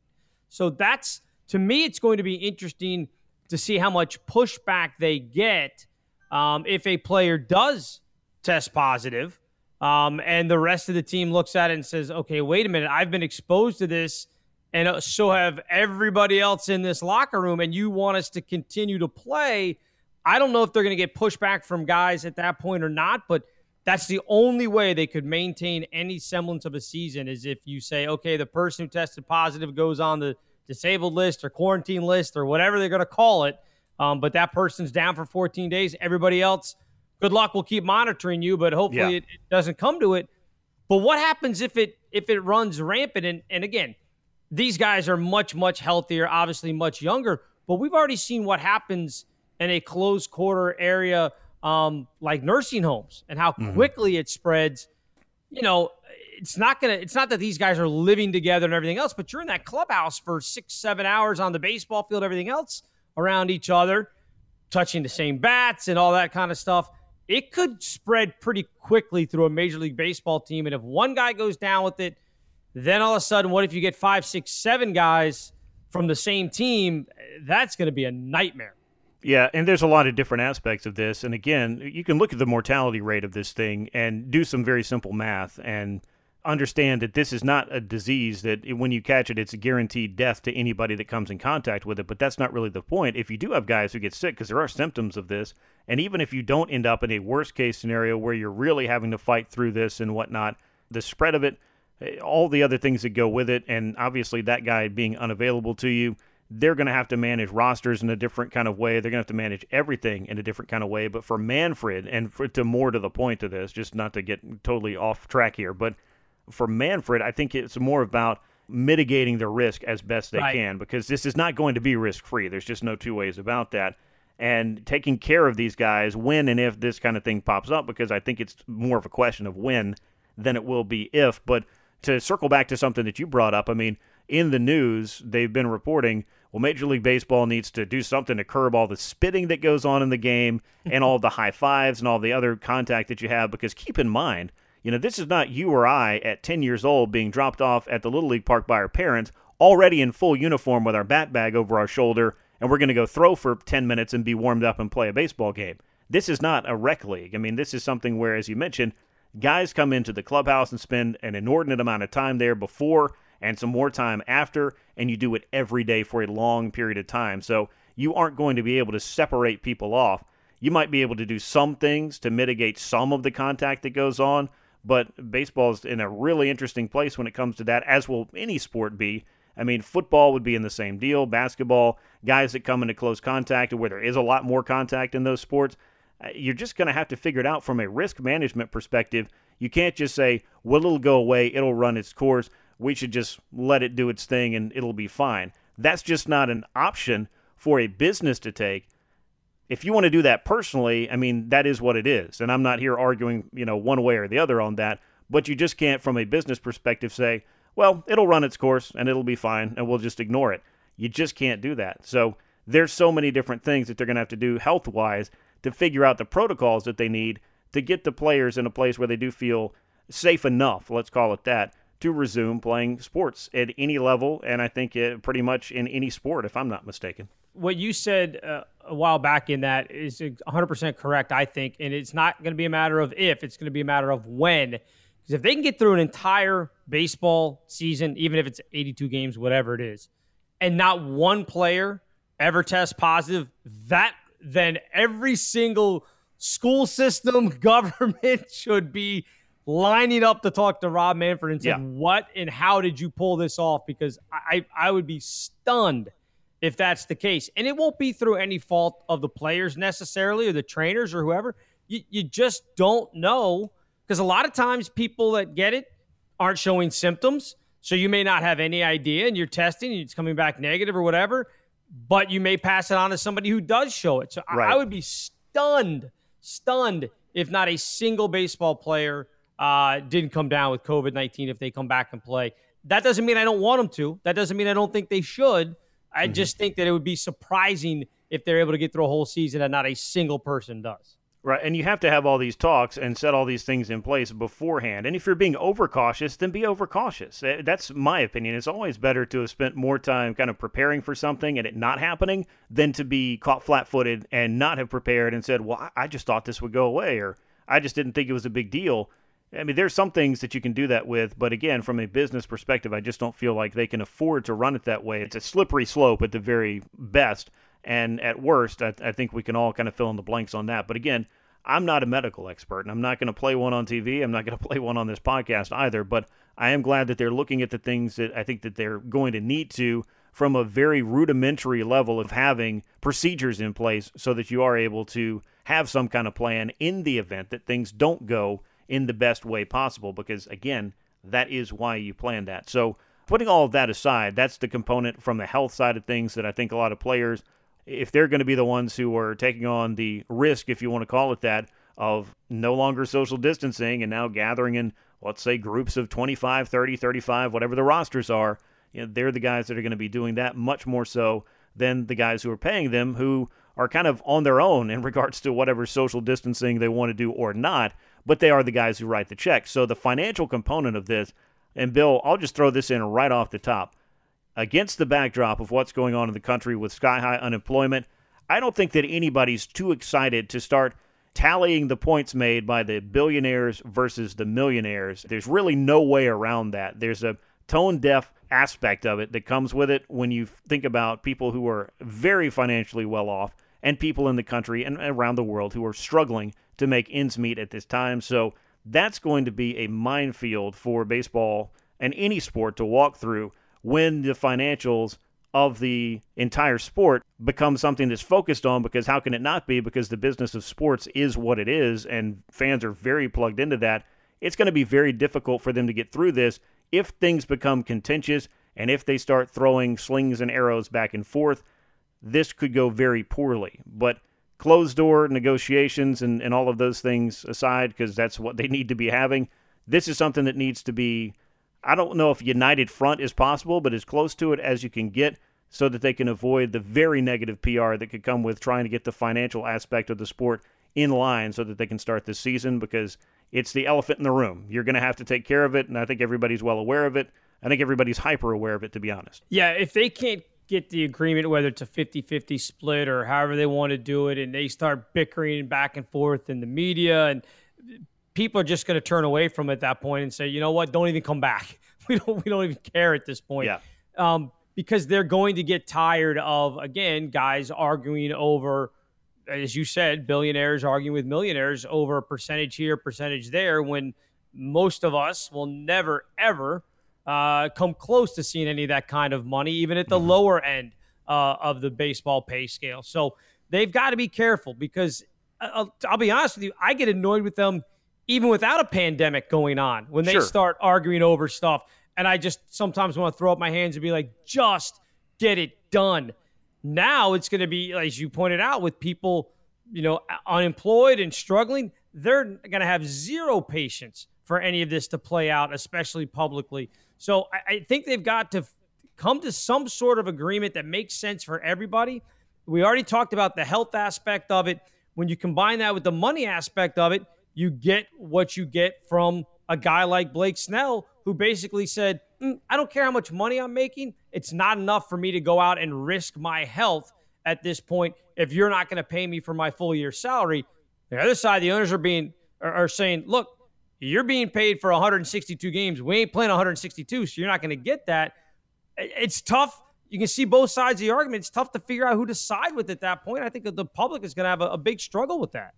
So that's, to me, it's going to be interesting to see how much pushback they get um, if a player does test positive, um, and the rest of the team looks at it and says, okay, wait a minute, I've been exposed to this and uh, so have everybody else in this locker room, and you want us to continue to play. I don't know if they're going to get pushback from guys at that point or not, but that's the only way they could maintain any semblance of a season is if you say, okay, the person who tested positive goes on the disabled list or quarantine list or whatever they're going to call it. Um, but that person's down for 14 days. Everybody else, good luck. We'll keep monitoring you, but hopefully yeah. it, it doesn't come to it. But what happens if it if it runs rampant? And, and again, these guys are much, much healthier, obviously much younger, but we've already seen what happens in a closed quarter area um, like nursing homes and how mm-hmm. quickly it spreads. You know, it's not gonna. It's not that these guys are living together and everything else, but you're in that clubhouse for six, seven hours on the baseball field, everything else around each other, touching the same bats and all that kind of stuff. It could spread pretty quickly through a major league baseball team, and if one guy goes down with it, then all of a sudden, what if you get five, six, seven guys from the same team? That's going to be a nightmare. Yeah, and there's a lot of different aspects of this. And again, you can look at the mortality rate of this thing and do some very simple math and understand that this is not a disease that when you catch it, it's a guaranteed death to anybody that comes in contact with it. But that's not really the point. If you do have guys who get sick, because there are symptoms of this, and even if you don't end up in a worst case scenario where you're really having to fight through this and whatnot, the spread of it, all the other things that go with it, and obviously that guy being unavailable to you, they're going to have to manage rosters in a different kind of way. They're going to have to manage everything in a different kind of way. But for Manfred, and for, to more to the point of this, just not to get totally off track here, but for Manfred, I think it's more about mitigating the risk as best they right. can because this is not going to be risk free. There's just no two ways about that. And taking care of these guys when and if this kind of thing pops up, because I think it's more of a question of when than it will be if. But to circle back to something that you brought up, I mean, in the news, they've been reporting well, Major League Baseball needs to do something to curb all the spitting that goes on in the game and all the high fives and all the other contact that you have. Because keep in mind, you know, this is not you or I at 10 years old being dropped off at the Little League Park by our parents, already in full uniform with our bat bag over our shoulder, and we're going to go throw for 10 minutes and be warmed up and play a baseball game. This is not a rec league. I mean, this is something where, as you mentioned, guys come into the clubhouse and spend an inordinate amount of time there before and some more time after, and you do it every day for a long period of time. So you aren't going to be able to separate people off. You might be able to do some things to mitigate some of the contact that goes on, but baseball is in a really interesting place when it comes to that, as will any sport be. I mean, football would be in the same deal. Basketball, guys that come into close contact, where there is a lot more contact in those sports, Uh, you're just going to have to figure it out from a risk management perspective. You can't just say, well, it'll go away, it'll run its course. We should just let it do its thing and it'll be fine. That's just not an option for a business to take if you want to do that personally, I mean, that is what it is. And I'm not here arguing, you know, one way or the other on that. But you just can't, from a business perspective, say, well, it'll run its course and it'll be fine and we'll just ignore it. You just can't do that. So there's so many different things that they're going to have to do health wise to figure out the protocols that they need to get the players in a place where they do feel safe enough, let's call it that, to resume playing sports at any level. And I think it, pretty much in any sport, if I'm not mistaken what you said uh, a while back in that is 100% correct, I think. And it's not going to be a matter of if, it's going to be a matter of when. Because if they can get through an entire baseball season, even if it's 82 games, whatever it is, and not one player ever tests positive, that then every single school system, government should be lining up to talk to Rob Manfred and say, yeah. what and how did you pull this off? Because I, I would be stunned if that's the case. And it won't be through any fault of the players necessarily or the trainers or whoever. You, you just don't know because a lot of times people that get it aren't showing symptoms. So you may not have any idea and you're testing and it's coming back negative or whatever, but you may pass it on to somebody who does show it. So right. I, I would be stunned, stunned if not a single baseball player uh, didn't come down with COVID 19 if they come back and play. That doesn't mean I don't want them to. That doesn't mean I don't think they should. I mm-hmm. just think that it would be surprising if they're able to get through a whole season and not a single person does. Right, and you have to have all these talks and set all these things in place beforehand. And if you're being overcautious, then be overcautious. Eh, that's my opinion. It's always better to have spent more time kind of preparing for something and it not happening than to be caught flat-footed and not have prepared and said, "Well, I just thought this would go away," or "I just didn't think it was a big deal." I mean, there's some things that you can do that with, but again, from a business perspective, I just don't feel like they can afford to run it that way. It's a slippery slope at the very best, and at worst, I, I think we can all kind of fill in the blanks on that. But again, I'm not a medical expert, and I'm not going to play one on TV. I'm not going to play one on this podcast either. But I am glad that they're looking at the things that I think that they're going to need to from a very rudimentary level of having procedures in place so that you are able to have some kind of plan in the event that things don't go in the best way possible because, again, that is why you plan that. So, putting all of that aside, that's the component from the health side of things that I think a lot of players, if they're going to be the ones who are taking on the risk, if you want to call it that, of no longer social distancing and now gathering in, let's say, groups of 25, 30, 35, whatever the rosters are, you know, they're the guys that are going to be doing that much more so than the guys who are paying them who are kind of on their own in regards to whatever social distancing they want to do or not but they are the guys who write the checks. So the financial component of this, and Bill, I'll just throw this in right off the top. Against the backdrop of what's going on in the country with sky high unemployment, I don't think that anybody's too excited to start tallying the points made by the billionaires versus the millionaires. There's really no way around that. There's a tone deaf aspect of it that comes with it when you think about people who are very financially well off and people in the country and around the world who are struggling to make ends meet at this time. So that's going to be a minefield for baseball and any sport to walk through when the financials of the entire sport become something that's focused on because how can it not be? Because the business of sports is what it is and fans are very plugged into that. It's going to be very difficult for them to get through this if things become contentious and if they start throwing slings and arrows back and forth. This could go very poorly. But closed door negotiations and, and all of those things aside because that's what they need to be having this is something that needs to be I don't know if united front is possible, but as close to it as you can get so that they can avoid the very negative PR that could come with trying to get the financial aspect of the sport in line so that they can start this season because it's the elephant in the room. You're going to have to take care of it, and I think everybody's well aware of it. I think everybody's hyper aware of it, to be honest. Yeah, if they can't get the agreement, whether it's a 50 50 split or however they want to do it, and they start bickering back and forth in the media and people are just going to turn away from it at that point and say, you know what, don't even come back. We don't we don't even care at this point. Yeah. Um, because they're going to get tired of again guys arguing over, as you said, billionaires arguing with millionaires over a percentage here, percentage there, when most of us will never ever uh, come close to seeing any of that kind of money, even at the mm-hmm. lower end uh, of the baseball pay scale. So they've got to be careful because uh, I'll, I'll be honest with you, I get annoyed with them even without a pandemic going on, when they sure. start arguing over stuff. And I just sometimes want to throw up my hands and be like, just get it done. Now it's going to be, as you pointed out, with people, you know, unemployed and struggling, they're going to have zero patience for any of this to play out, especially publicly. So I, I think they've got to come to some sort of agreement that makes sense for everybody. We already talked about the health aspect of it. When you combine that with the money aspect of it, you get what you get from a guy like Blake Snell, who basically said, mm, I don't care how much money I'm making. It's not enough for me to go out and risk my health at this point if you're not going to pay me for my full year salary. The other side, the owners are being are, are saying, look, you're being paid for 162 games. We ain't playing 162, so you're not going to get that. It's tough. You can see both sides of the argument. It's tough to figure out who to side with at that point. I think that the public is going to have a, a big struggle with that.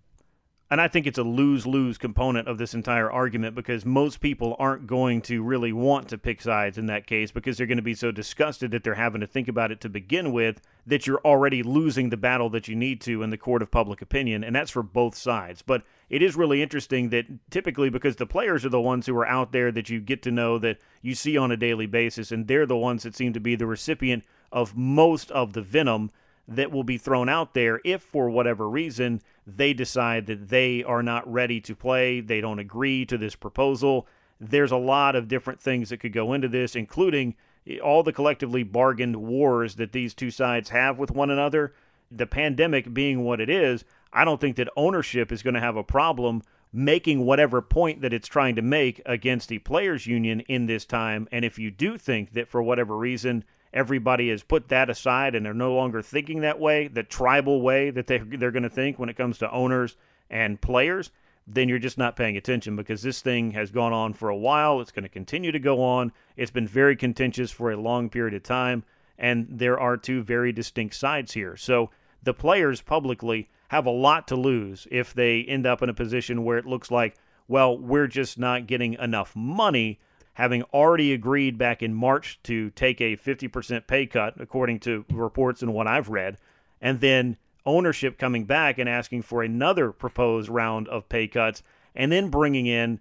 And I think it's a lose lose component of this entire argument because most people aren't going to really want to pick sides in that case because they're going to be so disgusted that they're having to think about it to begin with that you're already losing the battle that you need to in the court of public opinion. And that's for both sides. But it is really interesting that typically because the players are the ones who are out there that you get to know that you see on a daily basis, and they're the ones that seem to be the recipient of most of the venom that will be thrown out there if, for whatever reason, they decide that they are not ready to play, they don't agree to this proposal. There's a lot of different things that could go into this, including all the collectively bargained wars that these two sides have with one another. The pandemic being what it is, I don't think that ownership is going to have a problem making whatever point that it's trying to make against the players' union in this time. And if you do think that for whatever reason, everybody has put that aside and they're no longer thinking that way, the tribal way that they, they're going to think when it comes to owners and players, then you're just not paying attention because this thing has gone on for a while. It's going to continue to go on. It's been very contentious for a long period of time, and there are two very distinct sides here. So the players publicly have a lot to lose if they end up in a position where it looks like, well, we're just not getting enough money having already agreed back in March to take a 50% pay cut, according to reports and what I've read, and then ownership coming back and asking for another proposed round of pay cuts, and then bringing in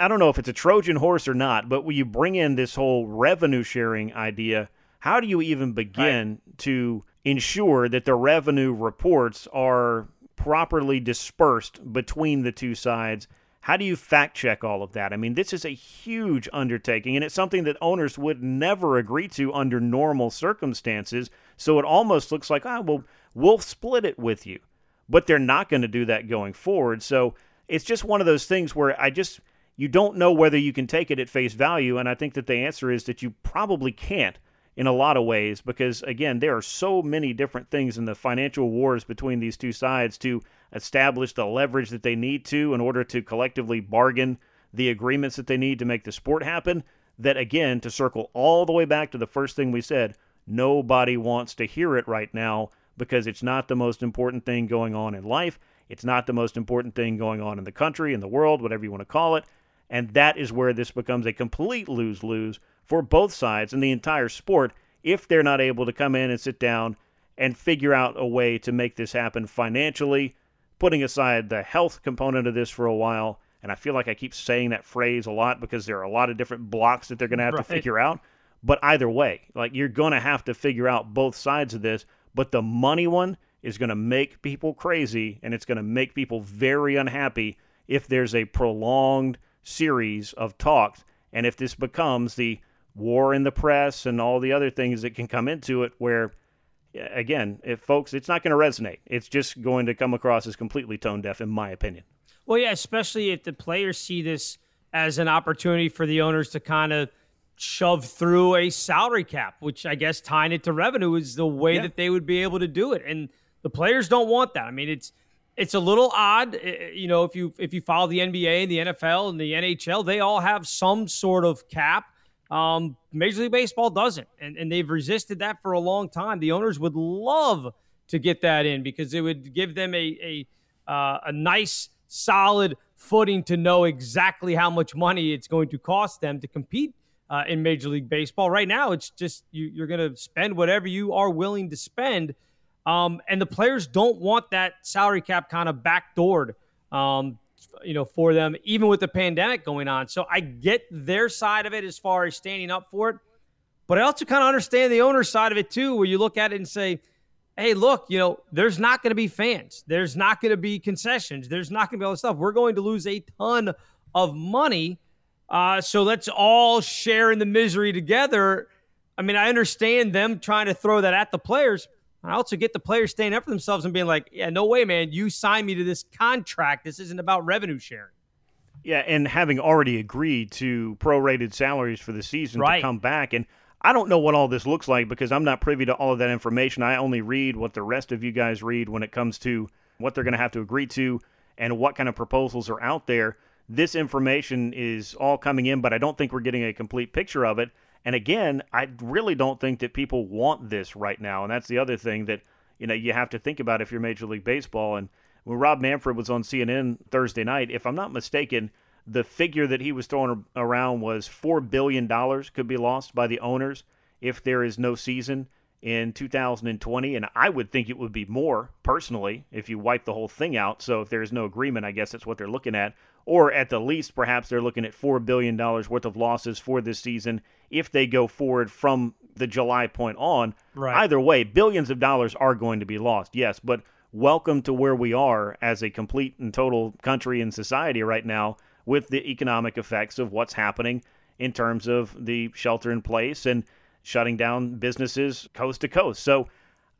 I don't know if it's a Trojan horse or not, but when you bring in this whole revenue sharing idea, how do you even begin right. to ensure that the revenue reports are properly dispersed between the two sides how do you fact check all of that? I mean, this is a huge undertaking, and it's something that owners would never agree to under normal circumstances. So it almost looks like, ah, well, we'll split it with you. But they're not going to do that going forward. So it's just one of those things where I just, you don't know whether you can take it at face value. And I think that the answer is that you probably can't in a lot of ways because, again, there are so many different things in the financial wars between these two sides to establish the leverage that they need to in order to collectively bargain the agreements that they need to make the sport happen. That, again, to circle all the way back to the first thing we said, nobody wants to hear it right now because it's not the most important thing going on in life. It's not the most important thing going on in the country, in the world, whatever you want to call it. And that is where this becomes a complete lose lose for both sides and the entire sport if they're not able to come in and sit down and figure out a way to make this happen financially, putting aside the health component of this for a while. And I feel like I keep saying that phrase a lot because there are a lot of different blocks that they're going to have right. to figure out. But either way, like you're going to have to figure out both sides of this. But the money one is going to make people crazy and it's going to make people very unhappy if there's a prolonged series of talks and if this becomes the war in the press and all the other things that can come into it where again if folks it's not going to resonate it's just going to come across as completely tone deaf in my opinion well yeah especially if the players see this as an opportunity for the owners to kind of shove through a salary cap which i guess tying it to revenue is the way yeah. that they would be able to do it and the players don't want that i mean it's it's a little odd, eh, eh, you know, if you if you follow the NBA, and the NFL, and the NHL, they all have some sort of cap. Um, Major League Baseball doesn't, and, and they've resisted that for a long time. The owners would love to get that in because it would give them a a, uh, a nice, solid footing to know exactly how much money it's going to cost them to compete uh, in Major League Baseball. Right now, it's just you, you're going to spend whatever you are willing to spend um, and the players don't want that salary cap kind of backdoored, um, you know, for them, even with the pandemic going on. So I get their side of it as far as standing up for it. But I also kind of understand the owner's side of it too, where you look at it and say, hey, look, you know, there's not going to be fans. There's not going to be concessions. There's not going to be all this stuff. We're going to lose a ton of money. Uh, so let's all share in the misery together. I mean, I understand them trying to throw that at the players, I also get the players staying up for themselves and being like, yeah, no way, man. You signed me to this contract. This isn't about revenue sharing. Yeah, and having already agreed to prorated salaries for the season right. to come back. And I don't know what all this looks like because I'm not privy to all of that information. I only read what the rest of you guys read when it comes to what they're going to have to agree to and what kind of proposals are out there. This information is all coming in, but I don't think we're getting a complete picture of it. And again, I really don't think that people want this right now. And that's the other thing that, you know, you have to think about if you're Major League Baseball. And when Rob Manfred was on CNN Thursday night, if I'm not mistaken, the figure that he was throwing around was $4 billion could be lost by the owners if there is no season in 2020. And I would think it would be more, personally, if you wipe the whole thing out. So if there is no agreement, I guess that's what they're looking at or at the least, perhaps they're looking at $4 billion worth of losses for this season if they go forward from the July point on. Right. Either way, billions of dollars are going to be lost, yes, but welcome to where we are as a complete and total country and society right now with the economic effects of what's happening in terms of the shelter in place and shutting down businesses coast to coast. So,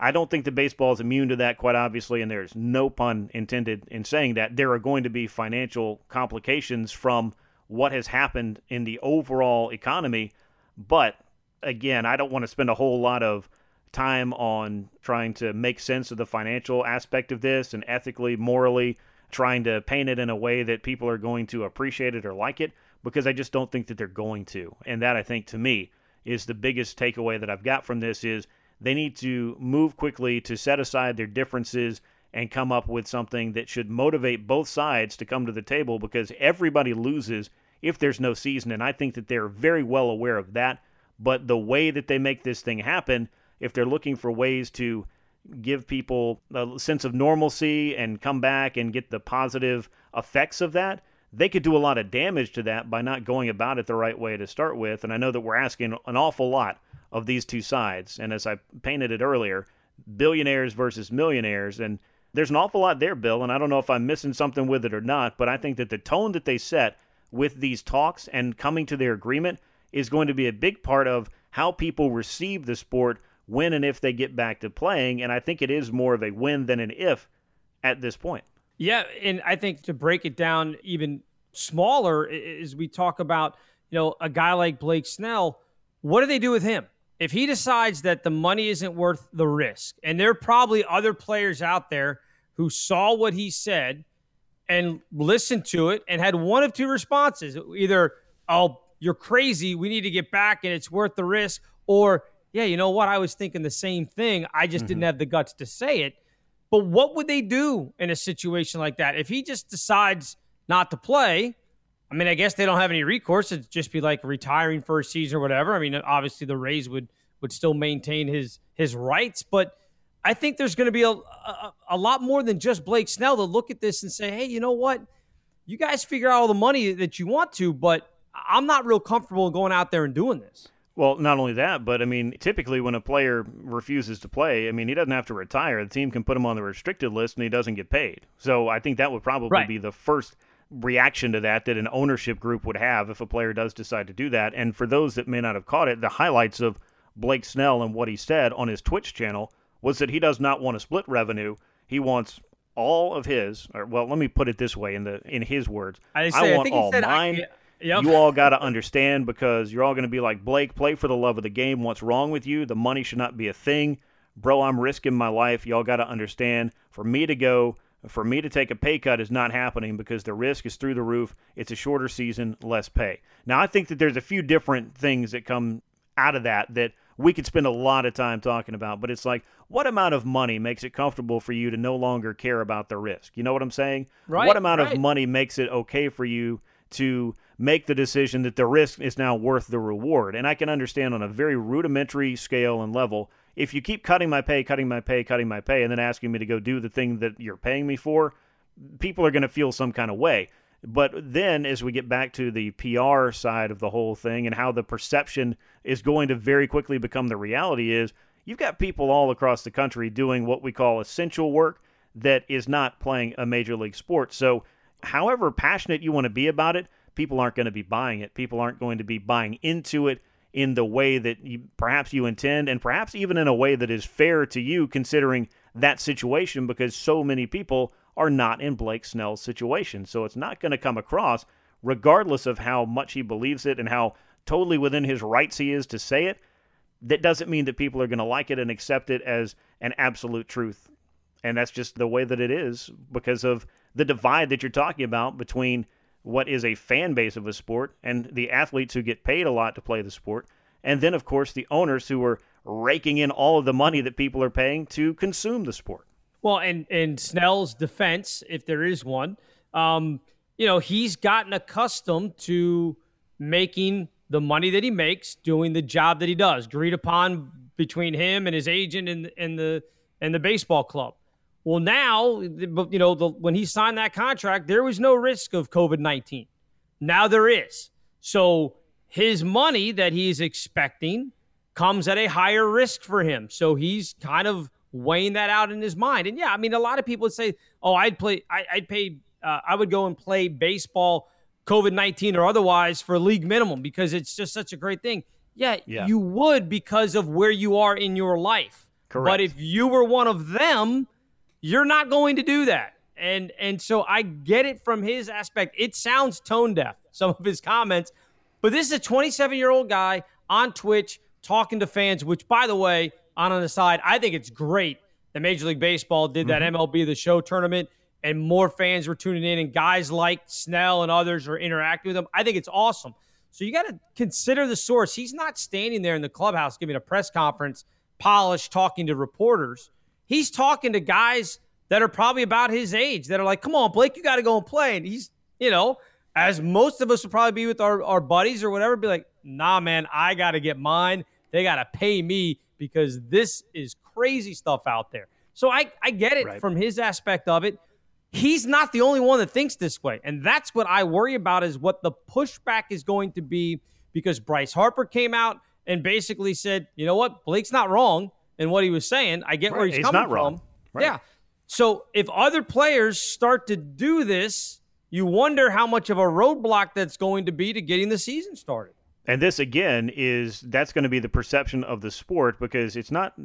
I don't think the baseball is immune to that, quite obviously, and there's no pun intended in saying that. There are going to be financial complications from what has happened in the overall economy. But again, I don't want to spend a whole lot of time on trying to make sense of the financial aspect of this and ethically, morally, trying to paint it in a way that people are going to appreciate it or like it because I just don't think that they're going to. And that I think to me is the biggest takeaway that I've got from this is they need to move quickly to set aside their differences and come up with something that should motivate both sides to come to the table because everybody loses if there's no season. And I think that they're very well aware of that. But the way that they make this thing happen, if they're looking for ways to give people a sense of normalcy and come back and get the positive effects of that, they could do a lot of damage to that by not going about it the right way to start with. And I know that we're asking an awful lot of these two sides. And as I painted it earlier, billionaires versus millionaires. And there's an awful lot there, Bill. And I don't know if I'm missing something with it or not, but I think that the tone that they set with these talks and coming to their agreement is going to be a big part of how people receive the sport when and if they get back to playing. And I think it is more of a when than an if at this point. Yeah. And I think to break it down even smaller is we talk about, you know, a guy like Blake Snell. What do they do with him? if he decides that the money isn't worth the risk, and there are probably other players out there who saw what he said and listened to it and had one of two responses either, oh, you're crazy, we need to get back and it's worth the risk, or, yeah, you know what, I was thinking the same thing, I just mm-hmm. didn't have the guts to say it. But what would they do in a situation like that? If he just decides not to play, I mean, I guess they don't have any recourse. It'd just be like retiring for a season or whatever. I mean, obviously the Rays would would still maintain his his rights, but I think there's going to be a, a, a lot more than just Blake Snell to look at this and say, hey, you know what? You guys figure out all the money that you want to, but I'm not real comfortable going out there and doing this. Well, not only that, but I mean, typically when a player refuses to play, I mean, he doesn't have to retire. The team can put him on the restricted list and he doesn't get paid. So I think that would probably right. be the first reaction to that that an ownership group would have if a player does decide to do that. And for those that may not have caught it, the highlights of Blake Snell and what he said on his Twitch channel was that he does not want to split revenue. He wants all of his, or well, let me put it this way in the in his words. I, say, I want I all said, mine. I, yep. You all got to understand because you're all going to be like Blake. Play for the love of the game. What's wrong with you? The money should not be a thing, bro. I'm risking my life. Y'all got to understand. For me to go for me to take a pay cut is not happening because the risk is through the roof. It's a shorter season, less pay. Now, I think that there's a few different things that come out of that that we could spend a lot of time talking about, but it's like, what amount of money makes it comfortable for you to no longer care about the risk? You know what I'm saying? Right. What amount right. of money makes it okay for you to make the decision that the risk is now worth the reward? And I can understand on a very rudimentary scale and level if you keep cutting my pay, cutting my pay, cutting my pay, and then asking me to go do the thing that you're paying me for, people are going to feel some kind of way. But then, as we get back to the PR side of the whole thing and how the perception is going to very quickly become the reality, is you've got people all across the country doing what we call essential work that is not playing a major league sport. So, however passionate you want to be about it, people aren't going to be buying it. People aren't going to be buying into it in the way that you, perhaps you intend, and perhaps even in a way that is fair to you, considering that situation, because so many people are not in Blake Snell's situation. So it's not going to come across, regardless of how much he believes it and how totally within his rights he is to say it. That doesn't mean that people are going to like it and accept it as an absolute truth. And that's just the way that it is because of the divide that you're talking about between what is a fan base of a sport and the athletes who get paid a lot to play the sport. And then, of course, the owners who are raking in all of the money that people are paying to consume the sport. Well, and in Snell's defense, if there is one, um, you know, he's gotten accustomed to making the money that he makes, doing the job that he does, agreed upon between him and his agent and, and the and the baseball club. Well, now, you know, the, when he signed that contract, there was no risk of COVID 19. Now there is. So his money that he's expecting comes at a higher risk for him. So he's kind of weighing that out in his mind. And yeah, I mean, a lot of people would say, oh, I'd play, I, would pay, uh, I would go and play baseball, COVID 19 or otherwise, for league minimum because it's just such a great thing. Yeah, yeah, you would because of where you are in your life. Correct. But if you were one of them, you're not going to do that. And and so I get it from his aspect. It sounds tone deaf, some of his comments, but this is a 27 year old guy on Twitch talking to fans, which by the way, on an aside, I think it's great that Major League Baseball did that mm-hmm. MLB the show tournament and more fans were tuning in and guys like Snell and others are interacting with them. I think it's awesome. So you got to consider the source. He's not standing there in the clubhouse giving a press conference, polished, talking to reporters. He's talking to guys that are probably about his age that are like, come on, Blake, you got to go and play. And he's, you know, as most of us would probably be with our, our buddies or whatever, be like, nah, man, I got to get mine. They got to pay me because this is crazy stuff out there. So I, I get it right. from his aspect of it. He's not the only one that thinks this way. And that's what I worry about is what the pushback is going to be because Bryce Harper came out and basically said, you know what, Blake's not wrong in what he was saying. I get right. where he's, he's coming not from. Wrong. Right. Yeah. So if other players start to do this, you wonder how much of a roadblock that's going to be to getting the season started. And this again is that's going to be the perception of the sport because it's not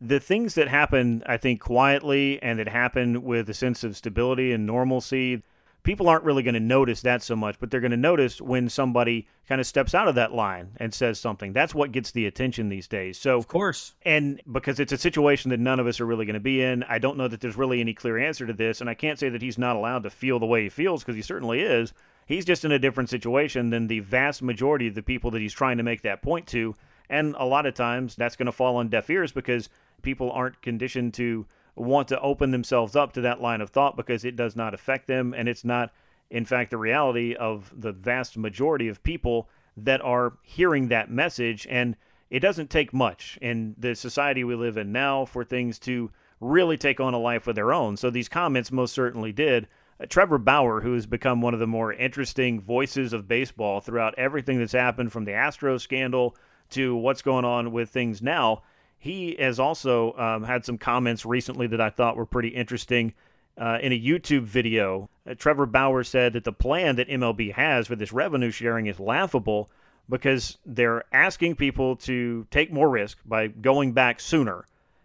the things that happen I think quietly and that happen with a sense of stability and normalcy people aren't really going to notice that so much, but they're going to notice when somebody kind of steps out of that line and says something. That's what gets the attention these days. So, of course, and because it's a situation that none of us are really going to be in, I don't know that there's really any clear answer to this, and I can't say that he's not allowed to feel the way he feels because he certainly is. He's just in a different situation than the vast majority of the people that he's trying to make that point to. And a lot of times that's going to fall on deaf ears because people aren't conditioned to want to open themselves up to that line of thought because it does not affect them. And it's not in fact the reality of the vast majority of people that are hearing that message. And it doesn't take much in the society we live in now for things to really take on a life of their own. So these comments most certainly did Trevor Bauer, who has become one of the more interesting voices of baseball throughout everything that's happened from the Astros scandal to what's going on with things now, he has also um, had some comments recently that I thought were pretty interesting. Uh, in a YouTube video, uh, Trevor Bauer said that the plan that MLB has for this revenue sharing is laughable because they're asking people to take more risk by going back sooner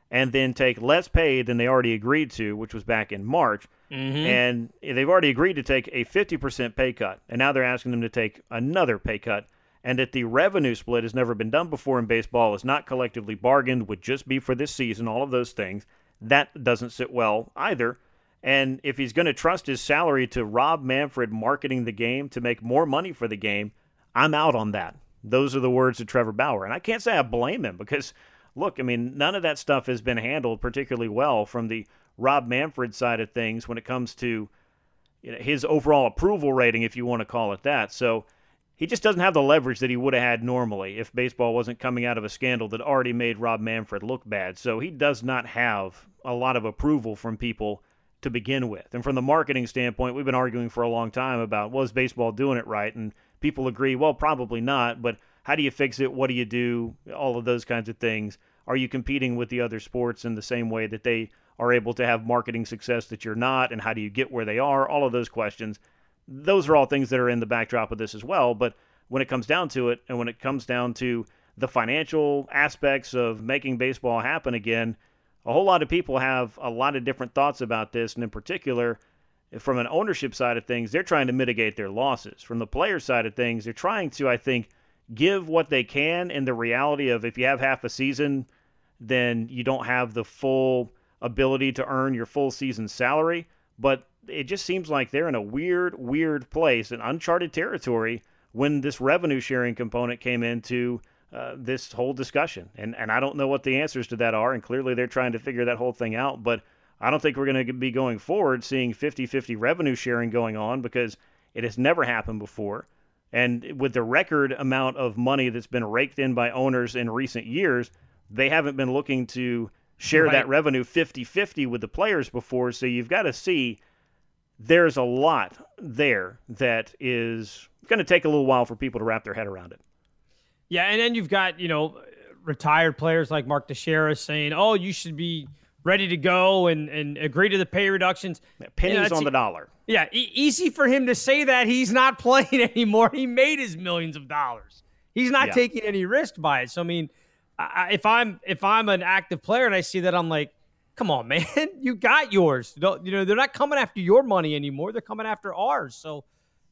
and then take less pay than they already agreed to, which was back in March. Mm-hmm. And they've already agreed to take a 50% pay cut. And now they're asking them to take another pay cut and that the revenue split has never been done before in baseball, is not collectively bargained, would just be for this season, all of those things. That doesn't sit well either. And if he's going to trust his salary to Rob Manfred marketing the game to make more money for the game, I'm out on that. Those are the words of Trevor Bauer. And I can't say I blame him because, look, I mean, none of that stuff has been handled particularly well from the Rob Manfred side of things when it comes to you know, his overall approval rating, if you want to call it that. So, he just doesn't have the leverage that he would have had normally if baseball wasn't coming out of a scandal that already made Rob Manfred look bad. So he does not have a lot of approval from people to begin with. And from the marketing standpoint, we've been arguing for a long time about was baseball doing it right? And people agree, well, probably not, but how do you fix it? What do you do? All of those kinds of things. Are you competing with the other sports in the same way that they are able to have marketing success that you're not? And how do you get where they are? All of those questions those are all things that are in the backdrop of this as well. But when it comes down to it, and when it comes down to the financial aspects of making baseball happen again, a whole lot of people have a lot of different thoughts about this. And in particular, from an ownership side of things, they're trying to mitigate their losses. From the player side of things, they're trying to, I think, give what they can and the reality of if you have half a season, then you don't have the full ability to earn your full season salary. But it just seems like they're in a weird, weird place, an uncharted territory when this revenue sharing component came into uh, this whole discussion. And and I don't know what the answers to that are. And clearly they're trying to figure that whole thing out. But I don't think we're going to be going forward seeing 50 50 revenue sharing going on because it has never happened before. And with the record amount of money that's been raked in by owners in recent years, they haven't been looking to share right. that revenue 50 50 with the players before. So you've got to see there's a lot there that is going to take a little while for people to wrap their head around it. Yeah, and then you've got you know retired players like Mark Teixeira saying, "Oh, you should be ready to go and and agree to the pay reductions." Pennies you know, on the dollar. Yeah, e- easy for him to say that he's not playing anymore. He made his millions of dollars. He's not yeah. taking any risk by it. So I mean, I, if I'm if I'm an active player and I see that, I'm like, come on, man, you got yours. You know, they're not coming after your money anymore. They're coming after ours. So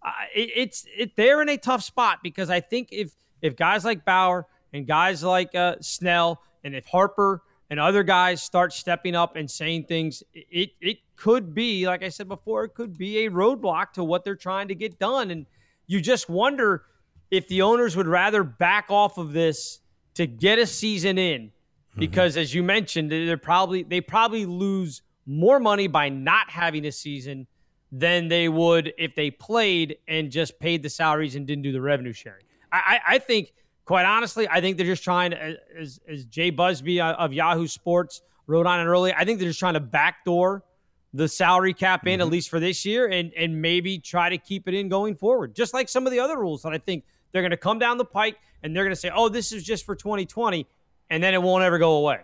uh, it, it's it they're in a tough spot because I think if if guys like Bauer and guys like uh, Snell and if Harper and other guys start stepping up and saying things, it it could be like I said before, it could be a roadblock to what they're trying to get done, and you just wonder if the owners would rather back off of this to get a season in Mm-hmm. because mm-hmm. as you mentioned, they're probably they probably lose more money by not having a season than they would if they played and just paid the salaries and didn't do the revenue sharing. I, I think, quite honestly, I think they're just trying to, as, as Jay Busbee of Yahoo Sports wrote on it earlier, I think they're just trying to backdoor the salary cap in, mm-hmm. at least for this year, and, and maybe try to keep it in going forward. Just like some of the other rules that I think they're going to come down the pike and they're going to say, oh, this is just for 2020 and then it won't ever go away.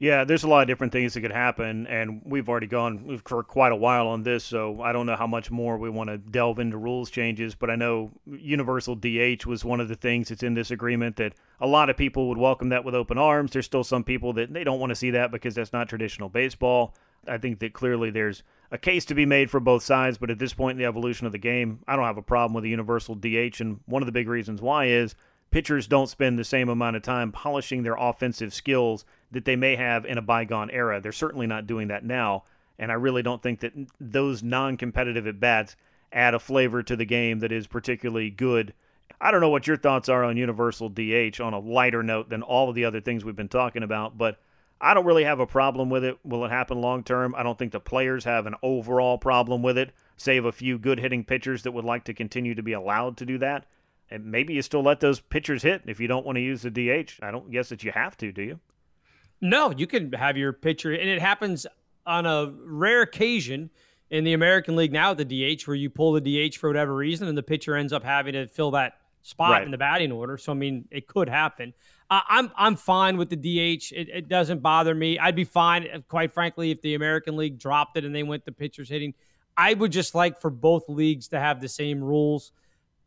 Yeah, there's a lot of different things that could happen, and we've already gone for quite a while on this, so I don't know how much more we want to delve into rules changes. But I know universal DH was one of the things that's in this agreement that a lot of people would welcome that with open arms. There's still some people that they don't want to see that because that's not traditional baseball. I think that clearly there's a case to be made for both sides, but at this point in the evolution of the game, I don't have a problem with a universal DH. And one of the big reasons why is pitchers don't spend the same amount of time polishing their offensive skills that they may have in a bygone era. They're certainly not doing that now. And I really don't think that those non competitive at bats add a flavor to the game that is particularly good. I don't know what your thoughts are on universal DH on a lighter note than all of the other things we've been talking about, but I don't really have a problem with it. Will it happen long term? I don't think the players have an overall problem with it, save a few good hitting pitchers that would like to continue to be allowed to do that. And maybe you still let those pitchers hit if you don't want to use the DH. I don't guess that you have to, do you? No, you can have your pitcher, and it happens on a rare occasion in the American League now at the DH where you pull the DH for whatever reason and the pitcher ends up having to fill that spot right. in the batting order. So I mean, it could happen. Uh, I'm I'm fine with the DH. It, it, doesn't bother me. I'd be fine, uh, quite frankly, if the American League dropped it and they went the pitchers hitting. I would just like for both leagues to have the same rules.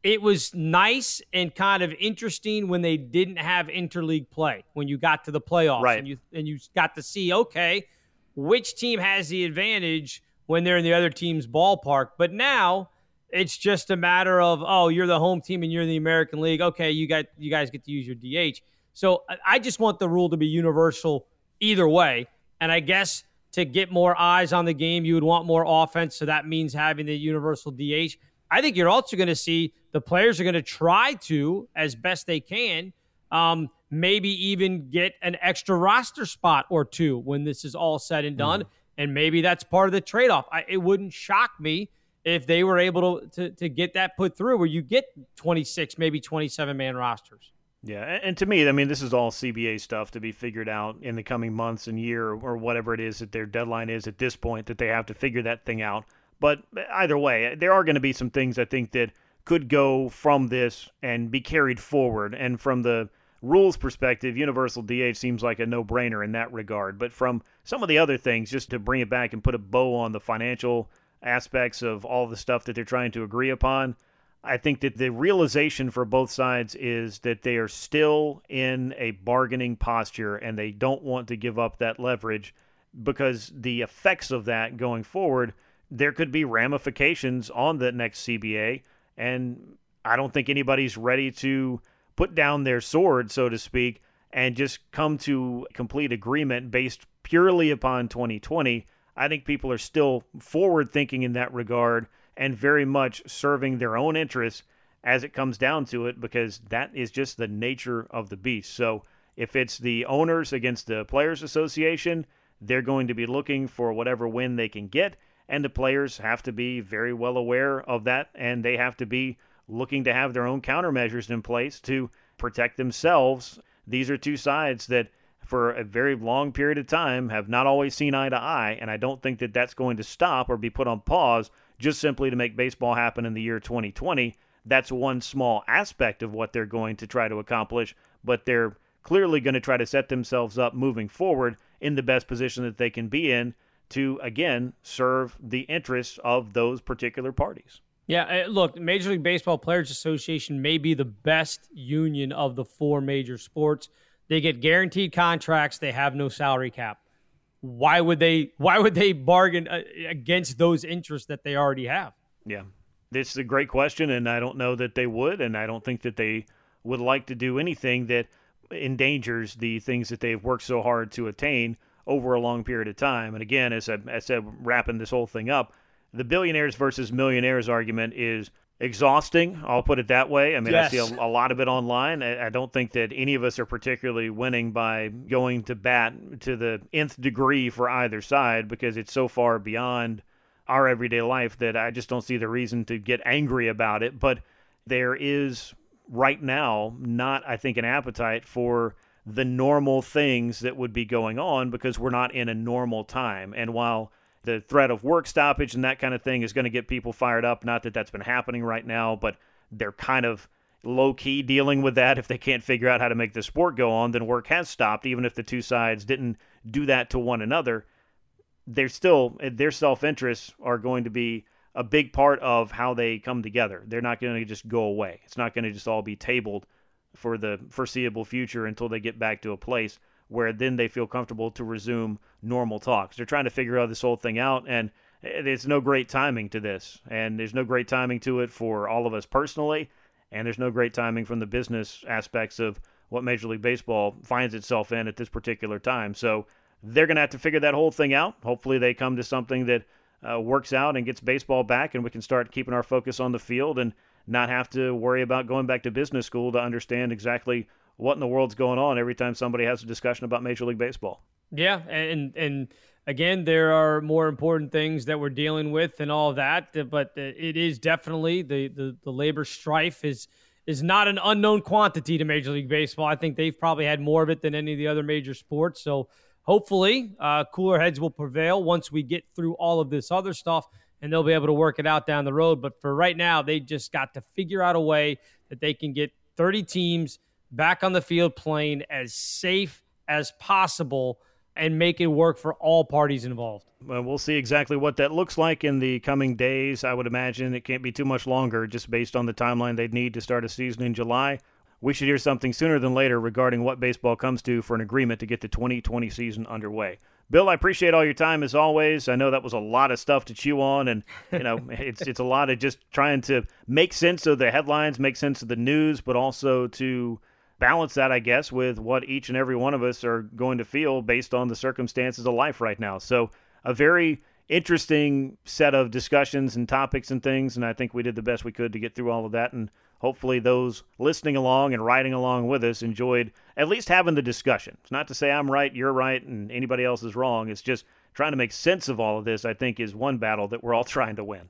It was nice and kind of interesting when they didn't have interleague play. When you got to the playoffs right. and you and you got to see okay, which team has the advantage when they're in the other team's ballpark. But now it's just a matter of oh, you're the home team and you're in the American League. Okay, you got you guys get to use your DH. So I just want the rule to be universal either way. And I guess to get more eyes on the game, you would want more offense. So that means having the universal DH. I think you're also going to see the players are going to try to, as best they can, um, maybe even get an extra roster spot or two when this is all said and done. Mm-hmm. And maybe that's part of the trade off. It wouldn't shock me if they were able to, to, to get that put through where you get 26, maybe 27 man rosters. Yeah, and to me, I mean, this is all CBA stuff to be figured out in the coming months and year or whatever it is that their deadline is at this point that they have to figure that thing out. But either way, there are going to be some things I think that could go from this and be carried forward. And from the rules perspective, Universal DH seems like a no brainer in that regard. But from some of the other things, just to bring it back and put a bow on the financial aspects of all the stuff that they're trying to agree upon, I think that the realization for both sides is that they are still in a bargaining posture and they don't want to give up that leverage because the effects of that going forward, there could be ramifications on the next CBA. And I don't think anybody's ready to put down their sword, so to speak, and just come to complete agreement based purely upon 2020. I think people are still forward thinking in that regard and very much serving their own interests as it comes down to it because that is just the nature of the beast. So if it's the owners against the Players Association, they're going to be looking for whatever win they can get, and the players have to be very well aware of that, and they have to be looking to have their own countermeasures in place to protect themselves. These are two sides that, for a very long period of time, have not always seen eye to eye, and I don't think that that's going to stop or be put on pause just simply to make baseball happen in the year 2020. That's one small aspect of what they're going to try to accomplish, but they're clearly going to try to set themselves up moving forward in the best position that they can be in to, again, serve the interests of those particular parties. Yeah, uh, look, Major League Baseball Players Association may be the best union of the four major sports. They get guaranteed contracts, they have no salary cap why would they why would they bargain uh, against those interests that they already have? Yeah. This is a great question and I don't know that they would and I don't think that they would like to do anything that endangers the things that they've worked so hard to attain over a long period of time. And again, as I, as I said, wrapping this whole thing up, the billionaires versus millionaires argument is exhausting. I'll put it that way. I mean, yes. I see a, a, lot of it online. I, I, don't think that any of us are particularly winning by going to bat to the nth degree for either side because it's so far beyond our everyday life that I just don't see the reason to get angry about it. But there is right now not, I think, an appetite for the normal things that would be going on because we're not in a normal time. And while the threat of work stoppage and that kind of thing is going to get people fired up. Not that that's been happening right now, but they're kind of low key dealing with that. If they can't figure out how to make the sport go on, then work has stopped, even if the two sides didn't do that to one another. They're still, their self interests are going to be a big part of how they come together. They're not going to just go away. It's not going to just all be tabled for the foreseeable future until they get back to a place where then they feel comfortable to resume normal talks. They're trying to figure out this whole thing out, and there's no great timing to this, and there's no great timing to it for all of us personally, and there's no great timing from the business aspects of what Major League Baseball finds itself in at this particular time. So they're going to have to figure that whole thing out. Hopefully, they come to something that uh, works out and gets baseball back, and we can start keeping our focus on the field and not have to worry about going back to business school to understand exactly what in the world's going on every time somebody has a discussion about Major League Baseball. Yeah, and and again, there are more important things that we're dealing with and all that, but it is definitely the the, the labor strife is is not an unknown quantity to Major League Baseball. I think they've probably had more of it than any of the other major sports. So hopefully, uh, cooler heads will prevail once we get through all of this other stuff, and they'll be able to work it out down the road. But for right now, they just got to figure out a way that they can get 30 teams back on the field playing as safe as possible and make it work for all parties involved. Well, we'll see exactly what that looks like in the coming days. I would imagine it can't be too much longer just based on the timeline they'd need to start a season in July. We should hear something sooner than later regarding what baseball comes to for an agreement to get the 2020 season underway. Bill, I appreciate all your time as always. I know that was a lot of stuff to chew on, and you know it's it's a lot of just trying to make sense of the headlines, make sense of the news, but also to balance that, I guess, with what each and every one of us are going to feel based on the circumstances of life right now. So, a very interesting set of discussions and topics and things, and I think we did the best we could to get through all of that. And hopefully, those listening along and riding along with us enjoyed at least having the discussion. It's not to say I'm right, you're right, and anybody else is wrong. It's just trying to make sense of all of this, I think, is one battle that we're all trying to win.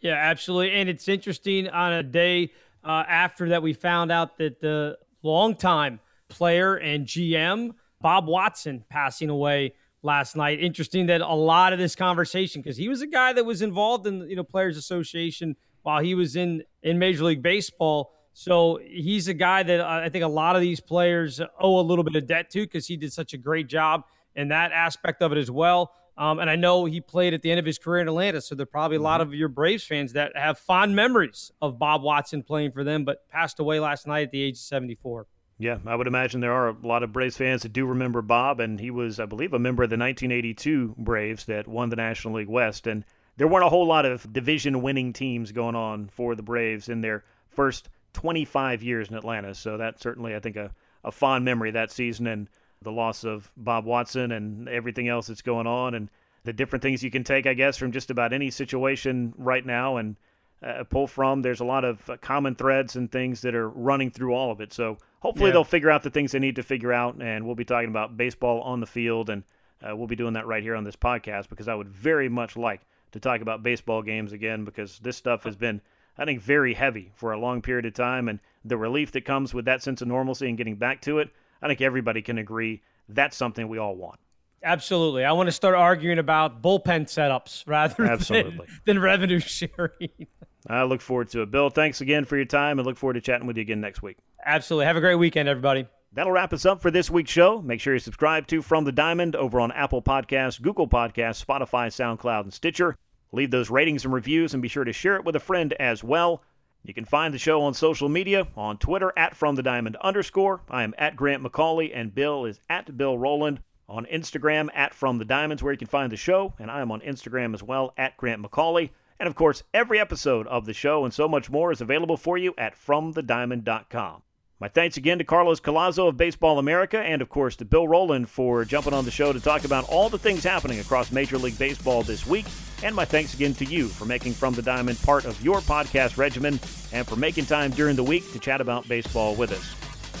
Yeah, absolutely. And it's interesting on a day uh, after that we found out that the longtime player and GM, Bob Watson, passing away last night. Interesting that a lot of this conversation, because he was a guy that was involved in you know Players Association while he was in in Major League Baseball. So he's a guy that I think a lot of these players owe a little bit of debt to because he did such a great job in that aspect of it as well. Um, and I know he played at the end of his career in Atlanta, so there are probably a lot mm-hmm. of your Braves fans that have fond memories of Bob Watson playing for them, but passed away last night at the age of 74. Yeah, I would imagine there are a lot of Braves fans that do remember Bob, and he was, I believe, a member of the 1982 Braves that won the National League West. And there weren't a whole lot of division winning teams going on for the Braves in their first 25 years in Atlanta. So that's certainly, I think, a, a fond memory that season. And the loss of Bob Watson and everything else that's going on and the different things you can take, I guess, from just about any situation right now and uh, pull from. There's a lot of uh, common threads and things that are running through all of it. So hopefully yeah. they'll figure out the things they need to figure out, and we'll be talking about baseball on the field, and uh, we'll be doing that right here on this podcast because I would very much like to talk about baseball games again because this stuff has been. I think very heavy for a long period of time, and the relief that comes with that sense of normalcy and getting back to it, I think everybody can agree that's something we all want. Absolutely. I want to start arguing about bullpen setups rather Absolutely. Than, than revenue sharing. I look forward to it. Bill, thanks again for your time and look forward to chatting with you again next week. Absolutely. Have a great weekend, everybody. That'll wrap us up for this week's show. Make sure you subscribe to From the Diamond over on Apple Podcasts, Google Podcasts, Spotify, SoundCloud, and Stitcher. Leave those ratings and reviews and be sure to share it with a friend as well. You can find the show on social media on Twitter at From the Diamond underscore. I am at Grant McAuley, and Bill is at Bill Rohland. On Instagram at From the Diamonds, where you can find the show, and I am on Instagram as well at Grant McAuley. And of course, every episode of the show and so much more is available for you at FromTheDiamond.com. My thanks again to Carlos Collazo of Baseball America and, of course, to Bill Rohland for jumping on the show to talk about all the things happening across Major League Baseball this week. And my thanks again to you for making From the Diamond part of your podcast regimen and for making time during the week to chat about baseball with us.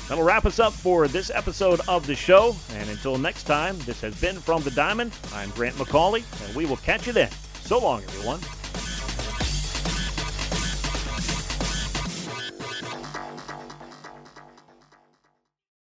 That'll wrap us up for this episode of the show. And until next time, this has been From the Diamond. I'm Grant McAuley, and we will catch you then. So long, everyone.